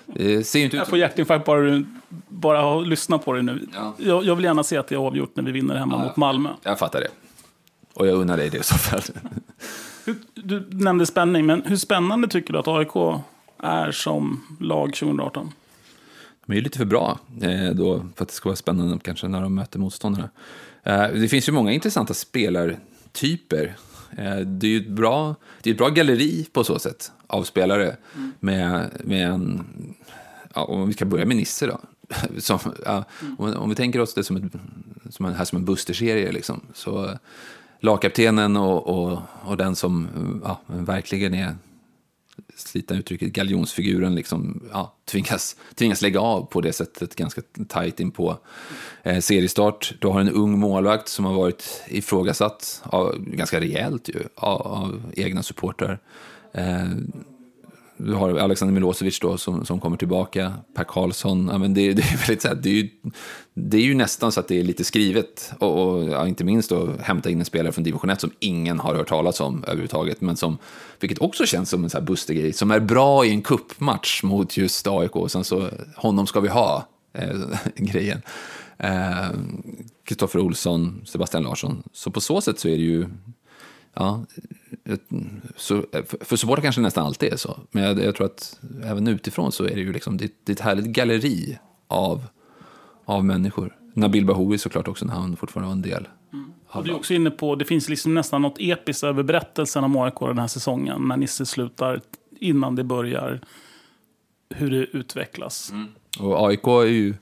det ser ju inte ut Jag får hjärtinfarkt bara, bara att lyssna på det nu. Ja. Jag, jag, vill gärna se att det är avgjort när vi vinner hemma ja, mot Malmö. Jag fattar det. Och jag unnar dig det i så fall. Du nämnde spänning, men hur spännande tycker du att AIK är som lag 2018? De är ju lite för bra eh, då, för att det ska vara spännande kanske när de möter motståndarna. Eh, det finns ju många intressanta spelartyper. Eh, det är ju ett bra, det är ett bra galleri på så sätt av spelare. Mm. Med, med en, ja, om vi ska börja med Nisse då. [laughs] som, ja, om, om vi tänker oss det som, ett, som en, här som en Buster-serie, liksom, så lagkaptenen och, och, och den som ja, verkligen är slita uttrycket, galjonsfiguren liksom, ja, tvingas, tvingas lägga av på det sättet ganska tajt in på eh, seriestart. Du har en ung målvakt som har varit ifrågasatt av, ganska rejält ju, av, av egna supportrar. Eh, du har Alexander Milosevic då som, som kommer tillbaka, Per Karlsson. Ja, men det, det, är väldigt, så här, det, är ju, det är ju nästan så att det är lite skrivet. Och, och ja, inte minst då hämta in en spelare från division 1 som ingen har hört talas om överhuvudtaget. Men som, vilket också känns som en så här som är bra i en kuppmatch mot just AIK. Och sen så, honom ska vi ha, eh, [laughs] grejen. Eh, Kristoffer eh, Olsson, Sebastian Larsson. Så på så sätt så är det ju ja, så, för supportrar kanske nästan alltid är så. Men jag, jag, tror att även utifrån så är det ju liksom, det, det är ett härligt galleri av, av människor. Nabil Bahoui såklart också när han fortfarande var en del. Mm. Och du är också inne på, det finns liksom nästan något episkt över berättelsen om AIK den här säsongen. När Nisse slutar innan det börjar, hur det utvecklas. Mm. Och AIK är ju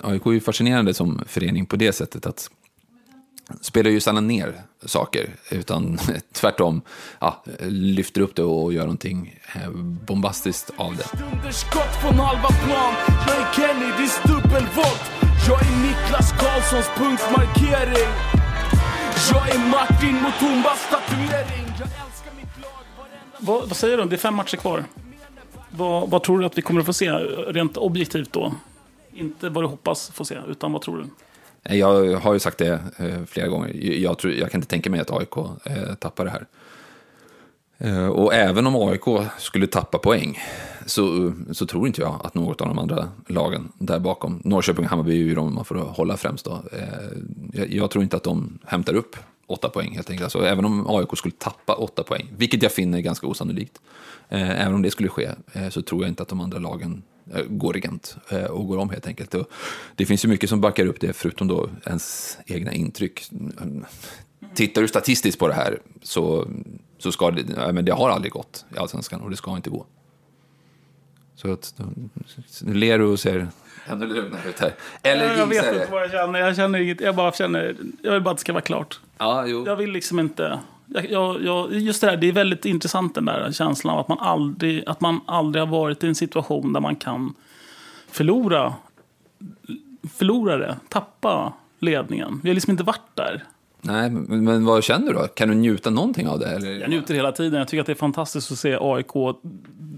AIK är ju fascinerande som förening på det sättet att spelar ju sällan ner saker, utan [laughs] tvärtom ja, lyfter upp det och gör någonting eh, bombastiskt av det. Underskott från halva plan, jag är Niklas Karlssons punktmarkering. Jag är Martin Mutumbas tatuering. Jag älskar mitt lag vad, vad säger du? Det är fem matcher kvar. Vad, vad tror du att vi kommer att få se, rent objektivt då? Inte vad du hoppas få se, utan vad tror du? Eh, jag har ju sagt det eh, flera gånger. Jag, tror, jag kan inte tänka mig att AIK eh, tappar det här. Och även om AIK skulle tappa poäng så, så tror inte jag att något av de andra lagen där bakom, Norrköping och Hammarby är ju de man får hålla främst då. Jag, jag, tror inte att de hämtar upp åtta poäng helt enkelt. Alltså, även om AIK skulle tappa åtta poäng, vilket jag finner ganska osannolikt, även om det skulle ske, så tror jag inte att de andra lagen går regent eh, och går om helt enkelt. Och det finns ju mycket som backar upp det, förutom då ens egna intryck. Tittar du statistiskt på det här så, så ska det, men det har aldrig gått i Allsvenskan och det ska inte gå. Så att, nu ler du och ser ännu lugnare ut här. Eller jag vet inte vad jag känner. Jag känner inget. Jag bara känner, jag vill bara att det ska vara klart. Ja, jo. Jag vill liksom inte jag, jag, just det här, det är väldigt intressant den där känslan av att man, aldrig, att man aldrig har varit i en situation där man kan förlora, förlora det, tappa ledningen. Vi har liksom inte varit där. Nej, men, men vad känner du då? Kan du njuta någonting av det? Eller? Jag njuter hela tiden. Jag tycker att det är fantastiskt att se AIK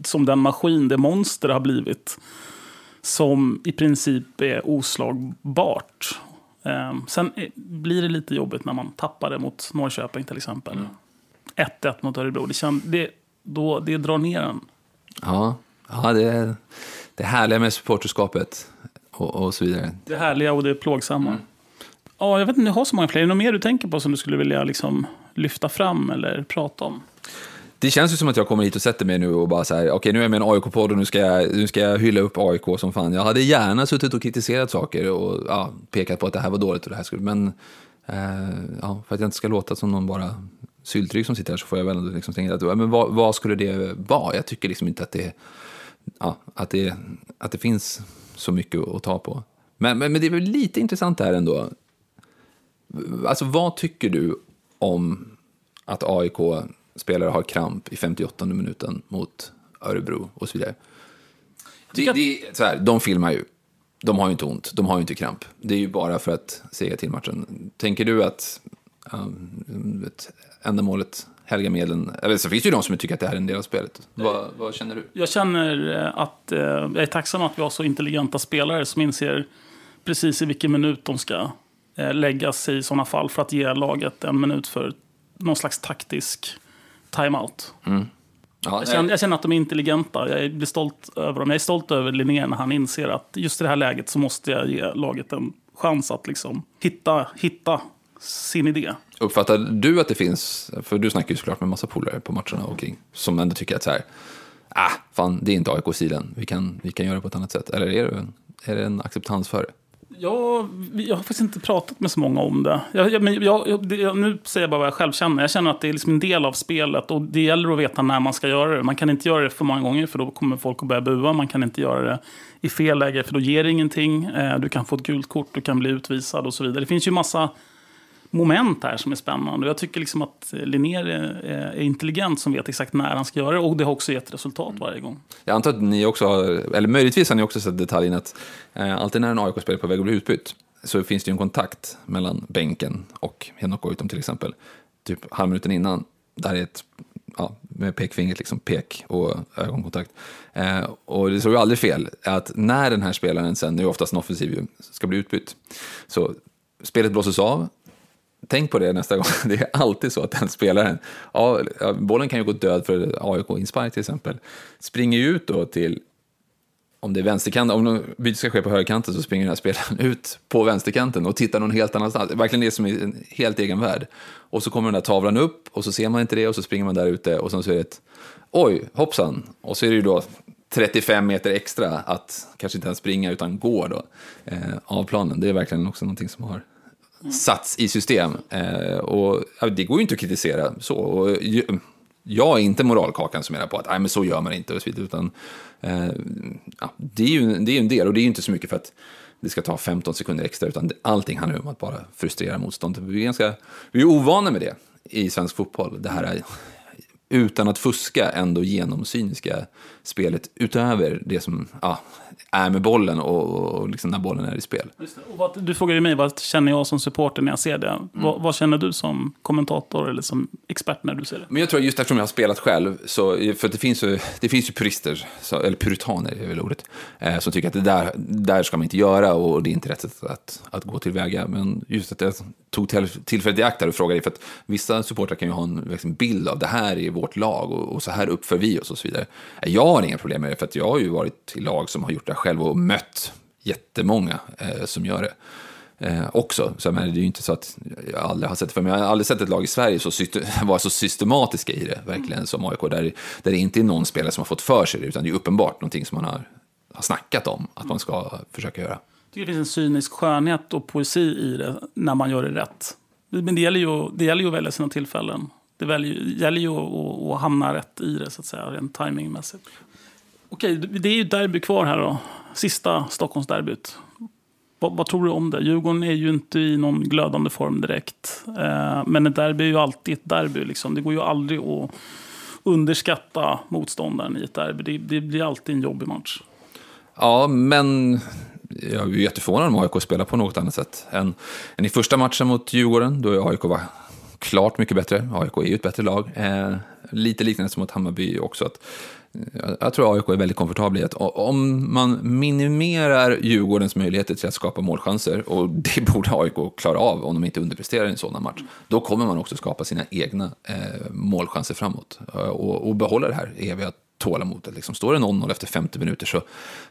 som den maskin, det monster har blivit. Som i princip är oslagbart. Um, sen blir det lite jobbigt när man tappar det mot Norrköping till exempel. 1-1 mm. mot Örebro. Det, känns, det, då, det drar ner en. Ja, ja det, är, det härliga med supporterskapet och, och så vidare. Det härliga och det plågsamma. Mm. Ja, jag vet inte, du har så många fler. Är det något mer du tänker på som du skulle vilja liksom lyfta fram eller prata om? Det känns ju som att jag kommer hit och sätter mig nu och bara så här, okej okay, nu är jag med en AIK-podd och nu ska, jag, nu ska jag hylla upp AIK som fan. Jag hade gärna suttit och kritiserat saker och ja, pekat på att det här var dåligt och det här skulle, men eh, ja, för att jag inte ska låta som någon bara syltryck som sitter här så får jag väl ändå liksom tänka att, men vad, vad, skulle det vara? Jag tycker liksom inte att det, ja, att det, att det finns så mycket att ta på. Men, men, men det är väl lite intressant det här ändå. Alltså vad tycker du om att AIK spelare har kramp i 58 minuten mot Örebro och så vidare. Det, det, så här, de filmar ju. De har ju inte ont, de har ju inte kramp. Det är ju bara för att sega till matchen. Tänker du att um, ändamålet helga medlen? Eller så finns det ju de som tycker att det här är en del av spelet. Vad, vad känner du? Jag känner eh, att eh, jag är tacksam att vi har så intelligenta spelare som inser precis i vilken minut de ska eh, lägga sig i sådana fall för att ge laget en minut för någon slags taktisk timeout. Mm. Ja, jag, känner, jag, känner, att de är intelligenta. Jag blir stolt över dem. Jag är stolt över Linné när han inser att just i det här läget så måste jag ge laget en chans att liksom hitta, hitta sin idé. Uppfattar du att det finns, för du snackar ju såklart med massa polare på matcherna och kring, som ändå tycker att så här, ah, fan, det är inte AIK-stilen, vi kan, vi kan göra det på ett annat sätt. Eller är det, en, är det en acceptans för det? Ja, jag har faktiskt inte pratat med så många om det. Jag, jag, men jag, jag, nu säger jag bara vad jag själv känner. Jag känner att det är liksom en del av spelet och det gäller att veta när man ska göra det. Man kan inte göra det för många gånger för då kommer folk att börja bua. Man kan inte göra det i fel läge för då ger det ingenting. Eh, du kan få ett gult kort, du kan bli utvisad och så vidare. Det finns ju massa moment här som är spännande. Jag tycker liksom att Linnér är, intelligent som vet exakt när han ska göra det och det har också gett resultat varje gång. Jag antar att ni också har, eller möjligtvis har ni också sett detaljen att eh, alltid när en AIK-spelare är på väg att bli utbytt så finns det ju en kontakt mellan bänken och Henok Goitom till exempel. Typ halvminuten innan, där är ett ja, med pekfingret, liksom pek och ögonkontakt. Eh, och det såg ju aldrig fel att när den här spelaren sen, det är oftast en offensiv, ska bli utbytt, så spelet blåses av, Tänk på det nästa gång. [laughs] Det är alltid så att den spelaren, ja, bollen kan ju gå död för AIK inspark till exempel, springer ut då till, om det är vänsterkanten, om bytet ska ske på högerkanten så springer den här spelaren [laughs] ut på vänsterkanten och tittar någon helt annanstans. Verkligen det som är en helt egen värld. Och så kommer den där tavlan upp och så ser man inte det och så springer man där ute och sen så är det ett, oj, hoppsan. Och så är det ju då 35 meter extra att kanske inte ens springa utan gå då eh, av planen. Det är verkligen också någonting som har Mm. satts i system. Eh, och det går ju inte att kritisera så. Och, jag är inte moralkakan som menar på att Nej, men så gör man inte och så vidare, utan eh, ja, det är ju det är en del och det är ju inte så mycket för att det ska ta 15 sekunder extra, utan allting handlar om att bara frustrera motståndet. Vi är, ganska, vi är ovana med det i svensk fotboll. Det här är, utan att fuska, ändå genomsyniska spelet utöver det som ja, är med bollen och, och liksom när bollen är i spel. Vad, du frågade mig vad känner jag som supporter när jag ser det. Mm. Vad, vad, känner du som kommentator eller som expert när du ser det? Men jag tror just eftersom jag har spelat själv, så, för det finns ju, det finns ju purister, så, eller puritaner är väl ordet, eh, som tycker att det där, där ska man inte göra och det är inte rätt sätt att, att gå tillväga. Men just att jag tog tillfället i akt där och frågade, för att vissa supportrar kan ju ha en liksom, bild av det här är vårt lag och, och så här uppför vi oss och så vidare. Jag har inga problem med det, för att jag har ju varit i lag som har gjort det själv och mött jättemånga eh, som gör det. Eh, också. Så men, det är ju inte så att jag aldrig har sett för mig. Jag har aldrig sett ett lag i Sverige så [laughs] vara så systematiska i det, verkligen, som AIK. Där, där det inte är någon spelare som har fått för sig det, utan det är uppenbart någonting som man har, har snackat om att man ska försöka göra. Jag tycker det finns en cynisk skönhet och poesi i det när man gör det rätt. Men det gäller ju, det gäller ju att välja sina tillfällen. Det väljer, gäller ju att, att hamna rätt i det, så att säga, rent timingmässigt. Okej, det är ju derby kvar här då. Sista Stockholmsderbyt. Vad, vad, tror du om det? Djurgården är ju inte i någon glödande form direkt. Eh, men ett derby är ju alltid ett derby. Liksom. Det går ju aldrig att underskatta motståndaren i ett derby. Det, det blir alltid en jobbig match. Ja, men jag är ju jätteförvånad om AIK spelar på något annat sätt än, än i första matchen mot Djurgården. Då AIK var klart mycket bättre. AIK är ju ett bättre lag. Eh, lite liknande som mot Hammarby också. Att jag tror AIK är väldigt komfortabla i att om man minimerar Djurgårdens möjligheter till att skapa målchanser, och [laughs] det borde AIK klara av om de inte underpresterar i en sådan match, då kommer man också skapa sina egna eh, målchanser framåt eh, och, och behålla det här eviga tålamodet. Liksom. Står det 0-0 efter 50 minuter så,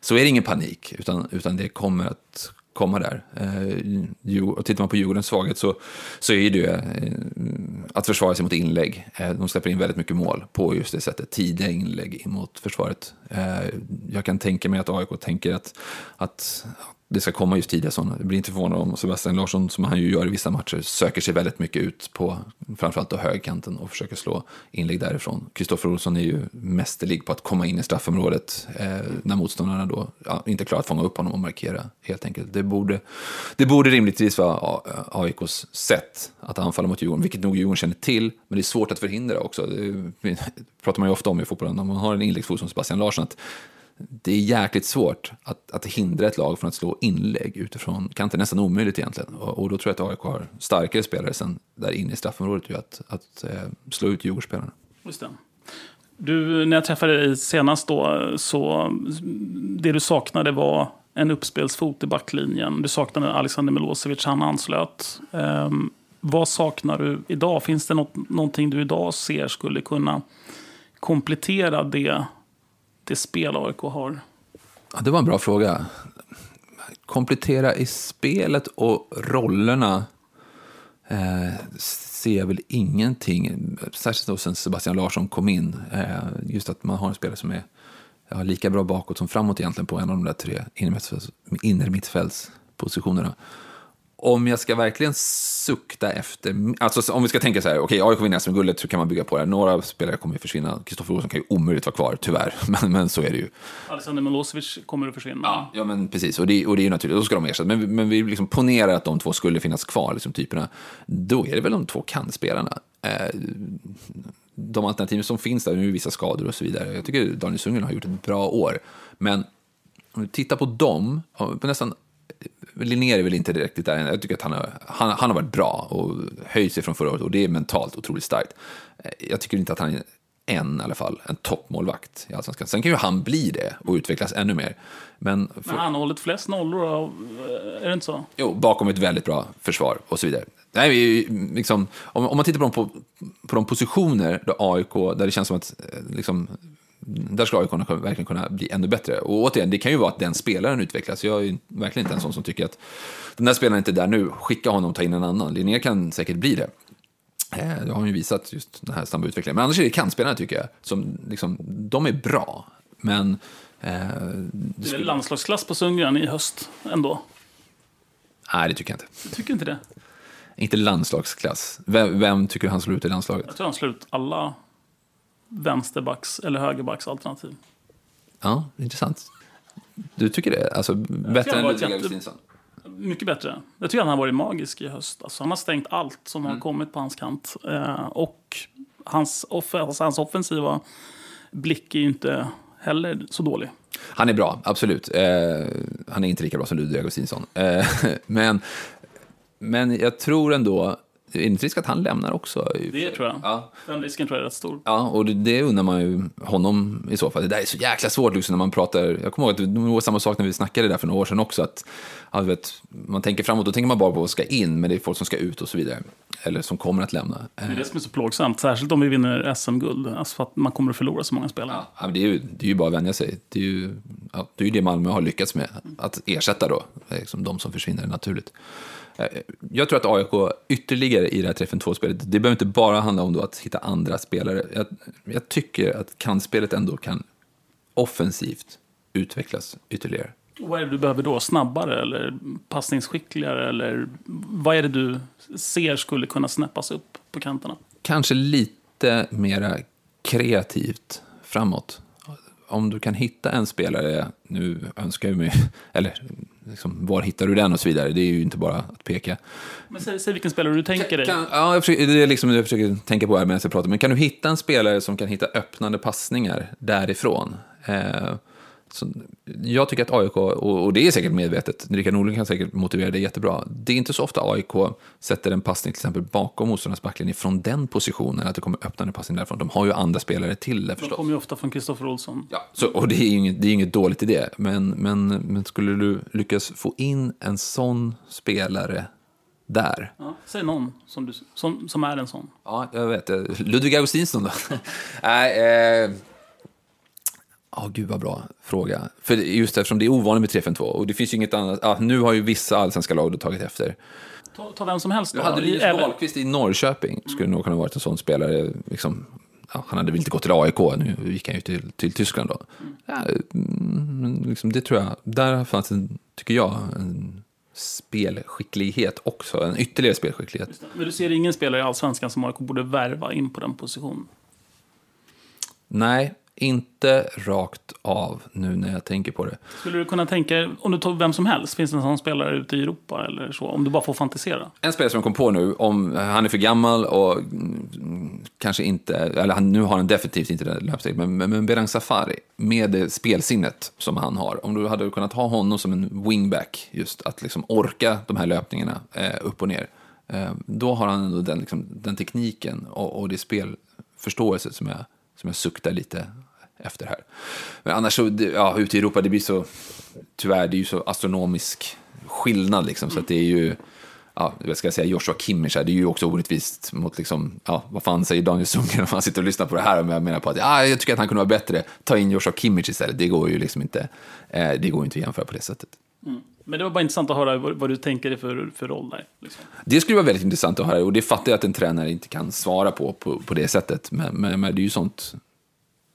så är det ingen panik, utan, utan det kommer att komma där. Eh, och tittar man på Djurgårdens svaghet så, så är det ju att försvara sig mot inlägg. Eh, de släpper in väldigt mycket mål på just det sättet, tidiga inlägg in mot försvaret. Jag kan tänka mig att AIK tänker att, att det ska komma just tidiga sådana. Det blir inte förvånad om Sebastian Larsson, som han ju gör i vissa matcher, söker sig väldigt mycket ut på framförallt då högkanten och försöker slå inlägg därifrån. Kristoffer Olsson är ju mästerlig på att komma in i straffområdet eh, när motståndarna då ja, inte klarar att fånga upp honom och markera helt enkelt. Det borde, det borde rimligtvis vara AIKs sätt att anfalla mot Djurgården, vilket nog Djurgården känner till, men det är svårt att förhindra också. Det pratar man ju ofta om i fotbollen, när man har en inläggsfot som Sebastian Larsson, att det är jäkligt svårt att, att hindra ett lag från att slå inlägg utifrån kanten. Nästan omöjligt egentligen. Och, och, då tror jag att AIK har starkare spelare sen där inne i straffområdet ju att, att eh, slå ut Djurgårdsspelarna. Just det. Du, när jag träffade dig senast då, så det du saknade var en uppspelsfot i backlinjen. Du saknade Alexander Milosevic, han anslöt. Um, vad saknar du idag? Finns det något, någonting du idag ser skulle kunna komplettera det det spel AIK har? Ja, det var en bra fråga. Komplettera i spelet och rollerna eh, ser jag väl ingenting. Särskilt då sen Sebastian Larsson kom in. Eh, just att man har en spelare som är ja, lika bra bakåt som framåt egentligen på en av de där tre innermittfältspositionerna. positionerna. Om jag ska verkligen sukta efter, alltså om vi ska tänka så här, okej, okay, AIK vinner SM-guldet så kan man bygga på det. Några spelare kommer ju försvinna. Kristoffer Olsson kan ju omöjligt vara kvar, tyvärr. [laughs] Men, men så är det ju. Alexander Milosevic kommer att försvinna. Ja, ja men precis. Och det, och det är ju naturligt, då ska de ersätta. Men, men vi liksom ponerar att de två skulle finnas kvar, liksom typerna. Då är det väl de två kan-spelarna. Eh, de alternativen som finns där, nu är vissa skador och så vidare. Jag tycker Daniel Sundgren har gjort ett bra år. Men om du tittar på dem, på nästan Linnér är väl inte direkt där Jag tycker att han har, han, han har varit bra och höjt sig från förra året och det är mentalt otroligt starkt. Jag tycker inte att han är en i alla fall, en toppmålvakt i Allsvenskan. Sen kan ju han bli det och utvecklas ännu mer. Men, för... Men han har hållit flest nollor av, är det inte så? Jo, bakom ett väldigt bra försvar och så vidare. Nej, liksom, om, om man tittar på de, på, på de positioner där AIK, där det känns som att eh, liksom, där ska AIK verkligen kunna bli ännu bättre. Och återigen, det kan ju vara att den spelaren utvecklas. Jag är verkligen inte en sån som tycker att den där spelaren är inte där nu, skicka honom ta in en annan. Linnér kan säkert bli det. Eh, det har han ju visat, just den här snabba utvecklingen. Men annars är det kantspelarna tycker jag, som liksom, de är bra. Men... Eh, det, det är väl landslagsklass på Sundgren i höst ändå? Nej, det tycker jag inte. Du tycker inte det? Inte landslagsklass. Vem, vem tycker han slår ut i landslaget? Jag tror han slår ut alla vänsterbacks eller högerbacks alternativ. Ja, intressant. Du tycker det? Alltså bättre än Ludvig Augustinsson? Mycket bättre. Jag tycker han har varit magisk i höst. Alltså, han har stängt allt som mm. har kommit på hans kant. Eh, och hans, off alltså, hans offensiva blick är ju inte heller så dålig. Han är bra, absolut. Eh, han är inte lika bra som Ludvig Augustinsson. Eh, [laughs] men, men jag tror ändå det är inte risk att han lämnar också. Det tror jag. Ja. Den risken tror jag är rätt stor. Ja, och det, det undrar man ju honom i så fall. Det där är så jäkla svårt liksom, när man pratar. Jag kommer ihåg att det var samma sak när vi snackade där för några år sedan också. Att, ja, vet, man tänker framåt, då tänker man bara på vad som ska in, men det är folk som ska ut och så vidare. Eller som kommer att lämna. Det är det som är så plågsamt, särskilt om vi vinner SM-guld. Alltså för att man kommer att förlora så många spelare. Ja, det, är ju, det är ju bara att vänja sig. Det är ju, ja, det, är ju det Malmö har lyckats med, att ersätta då, liksom de som försvinner naturligt. Eh, jag tror att AIK ytterligare i det här träffen 2-spelet, det behöver inte bara handla om att hitta andra spelare. Jag, jag tycker att kantspelet ändå kan offensivt utvecklas ytterligare. Vad är det du behöver då? Snabbare eller passningsskickligare? Eller vad är det du ser skulle kunna snäppas upp på kanterna? Kanske lite mera kreativt framåt. Om du kan hitta en spelare, nu önskar jag mig, [laughs] eller liksom, var hittar du den och så vidare. Det är ju inte bara att peka. Men säg, säg vilken spelare du tänker dig. Kan, ja, jag försöker, det är liksom det jag försöker tänka på här medan jag pratar. Men kan du hitta en spelare som kan hitta öppnande passningar därifrån? Eh, så jag tycker att AIK, och det är säkert medvetet, Rickard Norling kan säkert motivera det jättebra. Det är inte så ofta AIK sätter en passning till exempel bakom motståndarnas backlinje från den positionen, att det kommer öppnande passning därifrån. De har ju andra spelare till det förstås. De kommer ju ofta från Kristoffer Olsson. Ja, så, och det är ju inget, det är inget dåligt i det. Men, men, men skulle du lyckas få in en sån spelare där. Ja, säg någon som, du, som, som är en sån. Ja, jag vet. Ludvig Augustinsson då? [laughs] Nej, eh, Ja, oh, gud vad bra fråga. För just eftersom det är ovanligt med 3-5-2 och det finns ju inget annat. Ja, nu har ju vissa allsvenska lag tagit efter. Ta, ta vem som helst då. Du hade Linus Wahlqvist i Norrköping. Skulle mm. nog kunna varit en sån spelare. Liksom, ja, han hade väl inte gått till AIK, nu gick han ju till, till Tyskland då. Mm. Ja, mm, liksom, det tror jag, där fanns en, tycker jag, en spelskicklighet också. En ytterligare spelskicklighet. Men du ser ingen spelare i allsvenskan som AIK borde värva in på den positionen? Nej, inte rakt av nu när jag tänker på det. Skulle du kunna tänka om du tar vem som helst, finns det en sån spelare ute i Europa eller så? Om du bara får fantisera. En spelare som jag kom på nu, om han är för gammal och mm, kanske inte, eller han, nu har han definitivt inte det löpsteget, men, men, men Berang Safari, med det spelsinnet som han har, om du hade kunnat ha honom som en wingback, just att liksom orka de här löpningarna eh, upp och ner, eh, då har han ändå den, liksom, den tekniken och, och det spelförståelse som jag, som jag suktar lite efter här. Men annars så, ja, ute i Europa, det blir så, tyvärr, det är ju så astronomisk skillnad liksom, så att det är ju, ja, vad ska jag säga, Joshua Kimmich här, det är ju också orättvist mot liksom, ja, vad fan säger Daniel Sundgren om han sitter och lyssnar på det här och jag menar på att, ja, jag tycker att han kunde vara bättre, ta in Joshua Kimmich istället, det går ju liksom inte, eh, det går inte att jämföra på det sättet. Mm. Men det var bara intressant att höra vad, vad du tänker dig för, för roll där. Liksom. Det skulle vara väldigt intressant att höra och det fattar jag att en tränare inte kan svara på på, på det sättet. Men, men, men det är ju sånt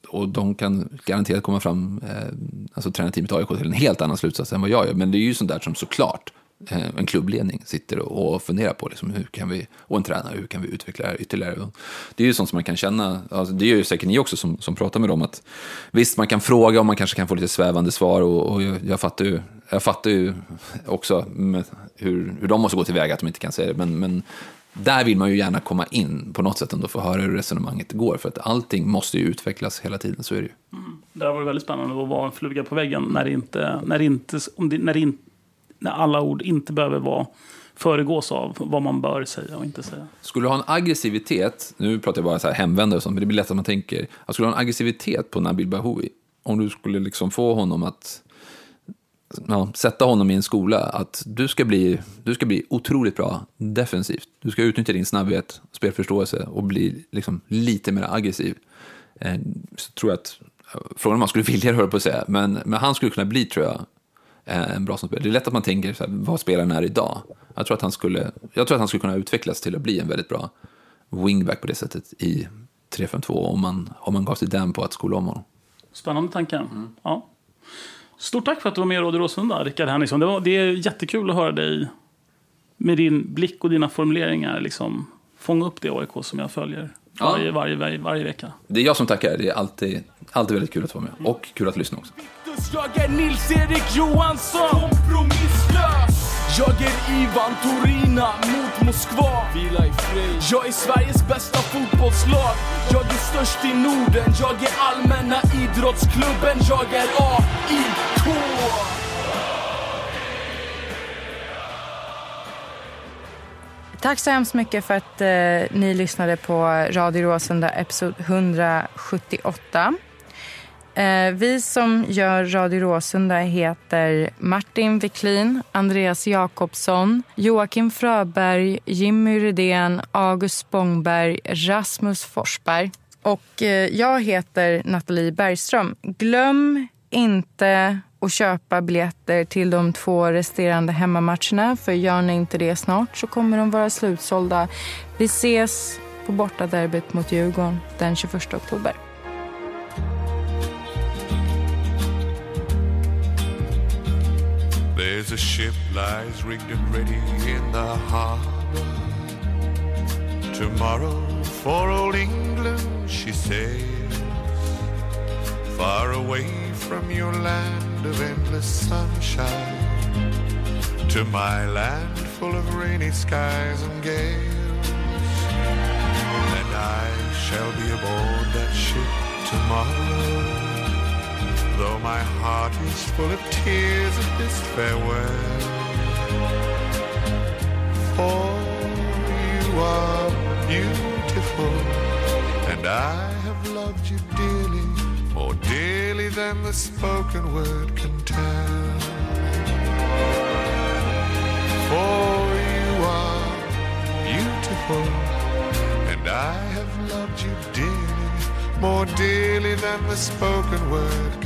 och de kan garanterat komma fram, eh, alltså tränarteamet AIK, till en helt annan slutsats än vad jag gör. Men det är ju sånt där som såklart eh, en klubbledning sitter och, och funderar på liksom, hur kan vi, och en tränare, hur kan vi utveckla det här ytterligare. Det är ju sånt som man kan känna, alltså, det gör ju säkert ni också som, som pratar med dem, att visst man kan fråga och man kanske kan få lite svävande svar och, och jag, jag, fattar ju, jag fattar ju också hur, hur de måste gå tillväga att de inte kan säga det, men, men där vill man ju gärna komma in på något sätt ändå få höra hur resonemanget går. För att allting måste ju utvecklas hela tiden, så är det ju. Mm. Det har varit väldigt spännande att vara en fluga på väggen när, det inte, när, det inte, det, när, in, när alla ord inte behöver vara föregås av vad man bör säga och inte säga. Skulle du ha en aggressivitet, nu pratar jag bara så här hemvändare och sånt, men det blir lätt att man tänker, skulle du ha en aggressivitet på Nabil Bahoui, om du skulle liksom få honom att ja, sätta honom i en skola att du ska, bli, du ska bli otroligt bra defensivt. Du ska utnyttja din snabbhet, spelförståelse och bli liksom lite mer aggressiv. Eh, så tror jag att, frågan om man skulle vilja det, på att säga, men, men han skulle kunna bli, tror jag, eh, en bra som spelare. Det är lätt att man tänker så här, vad spelaren är idag. Jag tror, att han skulle, jag tror att han skulle kunna utvecklas till att bli en väldigt bra wingback på det sättet i 3-5-2 om man, om man gav sig den på att skola om honom. Spännande tanke. Mm. Ja. Stort tack för att du var med i Radio Råsunda, Rickard Henriksson. Det, var, det är jättekul att höra dig med din blick och dina formuleringar liksom, fånga upp det AIK som jag följer varje, ja. varje, varje, varje, vecka. Det är jag som tackar. Det är alltid, alltid väldigt kul att vara med. Och kul att lyssna också. Jag är Nils-Erik Johansson, kompromisslös. Jag är Ivan Torina mot Moskva. Vila i fred. Jag är Sveriges bästa fotbollslag. Jag är störst i Norden. Jag är allmänna idrottsklubben. Jag är AIK. Tack så hemskt mycket för att eh, ni lyssnade på Radio Råsunda, episod 178. Eh, vi som gör Radio Råsunda heter Martin Wiklin, Andreas Jakobsson, Joakim Fröberg, Jimmy Rydén, August Spångberg, Rasmus Forsberg. Och eh, jag heter Nathalie Bergström. Glöm inte att köpa biljetter till de två resterande hemmamatcherna. För gör ni inte det snart så kommer de vara slutsålda. Vi ses på bortaderbyt mot Djurgården den 21 oktober. There's a ship lies rigged and ready in the harbor. Tomorrow for old England she sails. Far away from your land of endless sunshine. To my land full of rainy skies and gales. And I shall be aboard that ship tomorrow though my heart is full of tears at this farewell. For you are beautiful, and I have loved you dearly, more dearly than the spoken word can tell. For you are beautiful, and I have loved you dearly, more dearly than the spoken word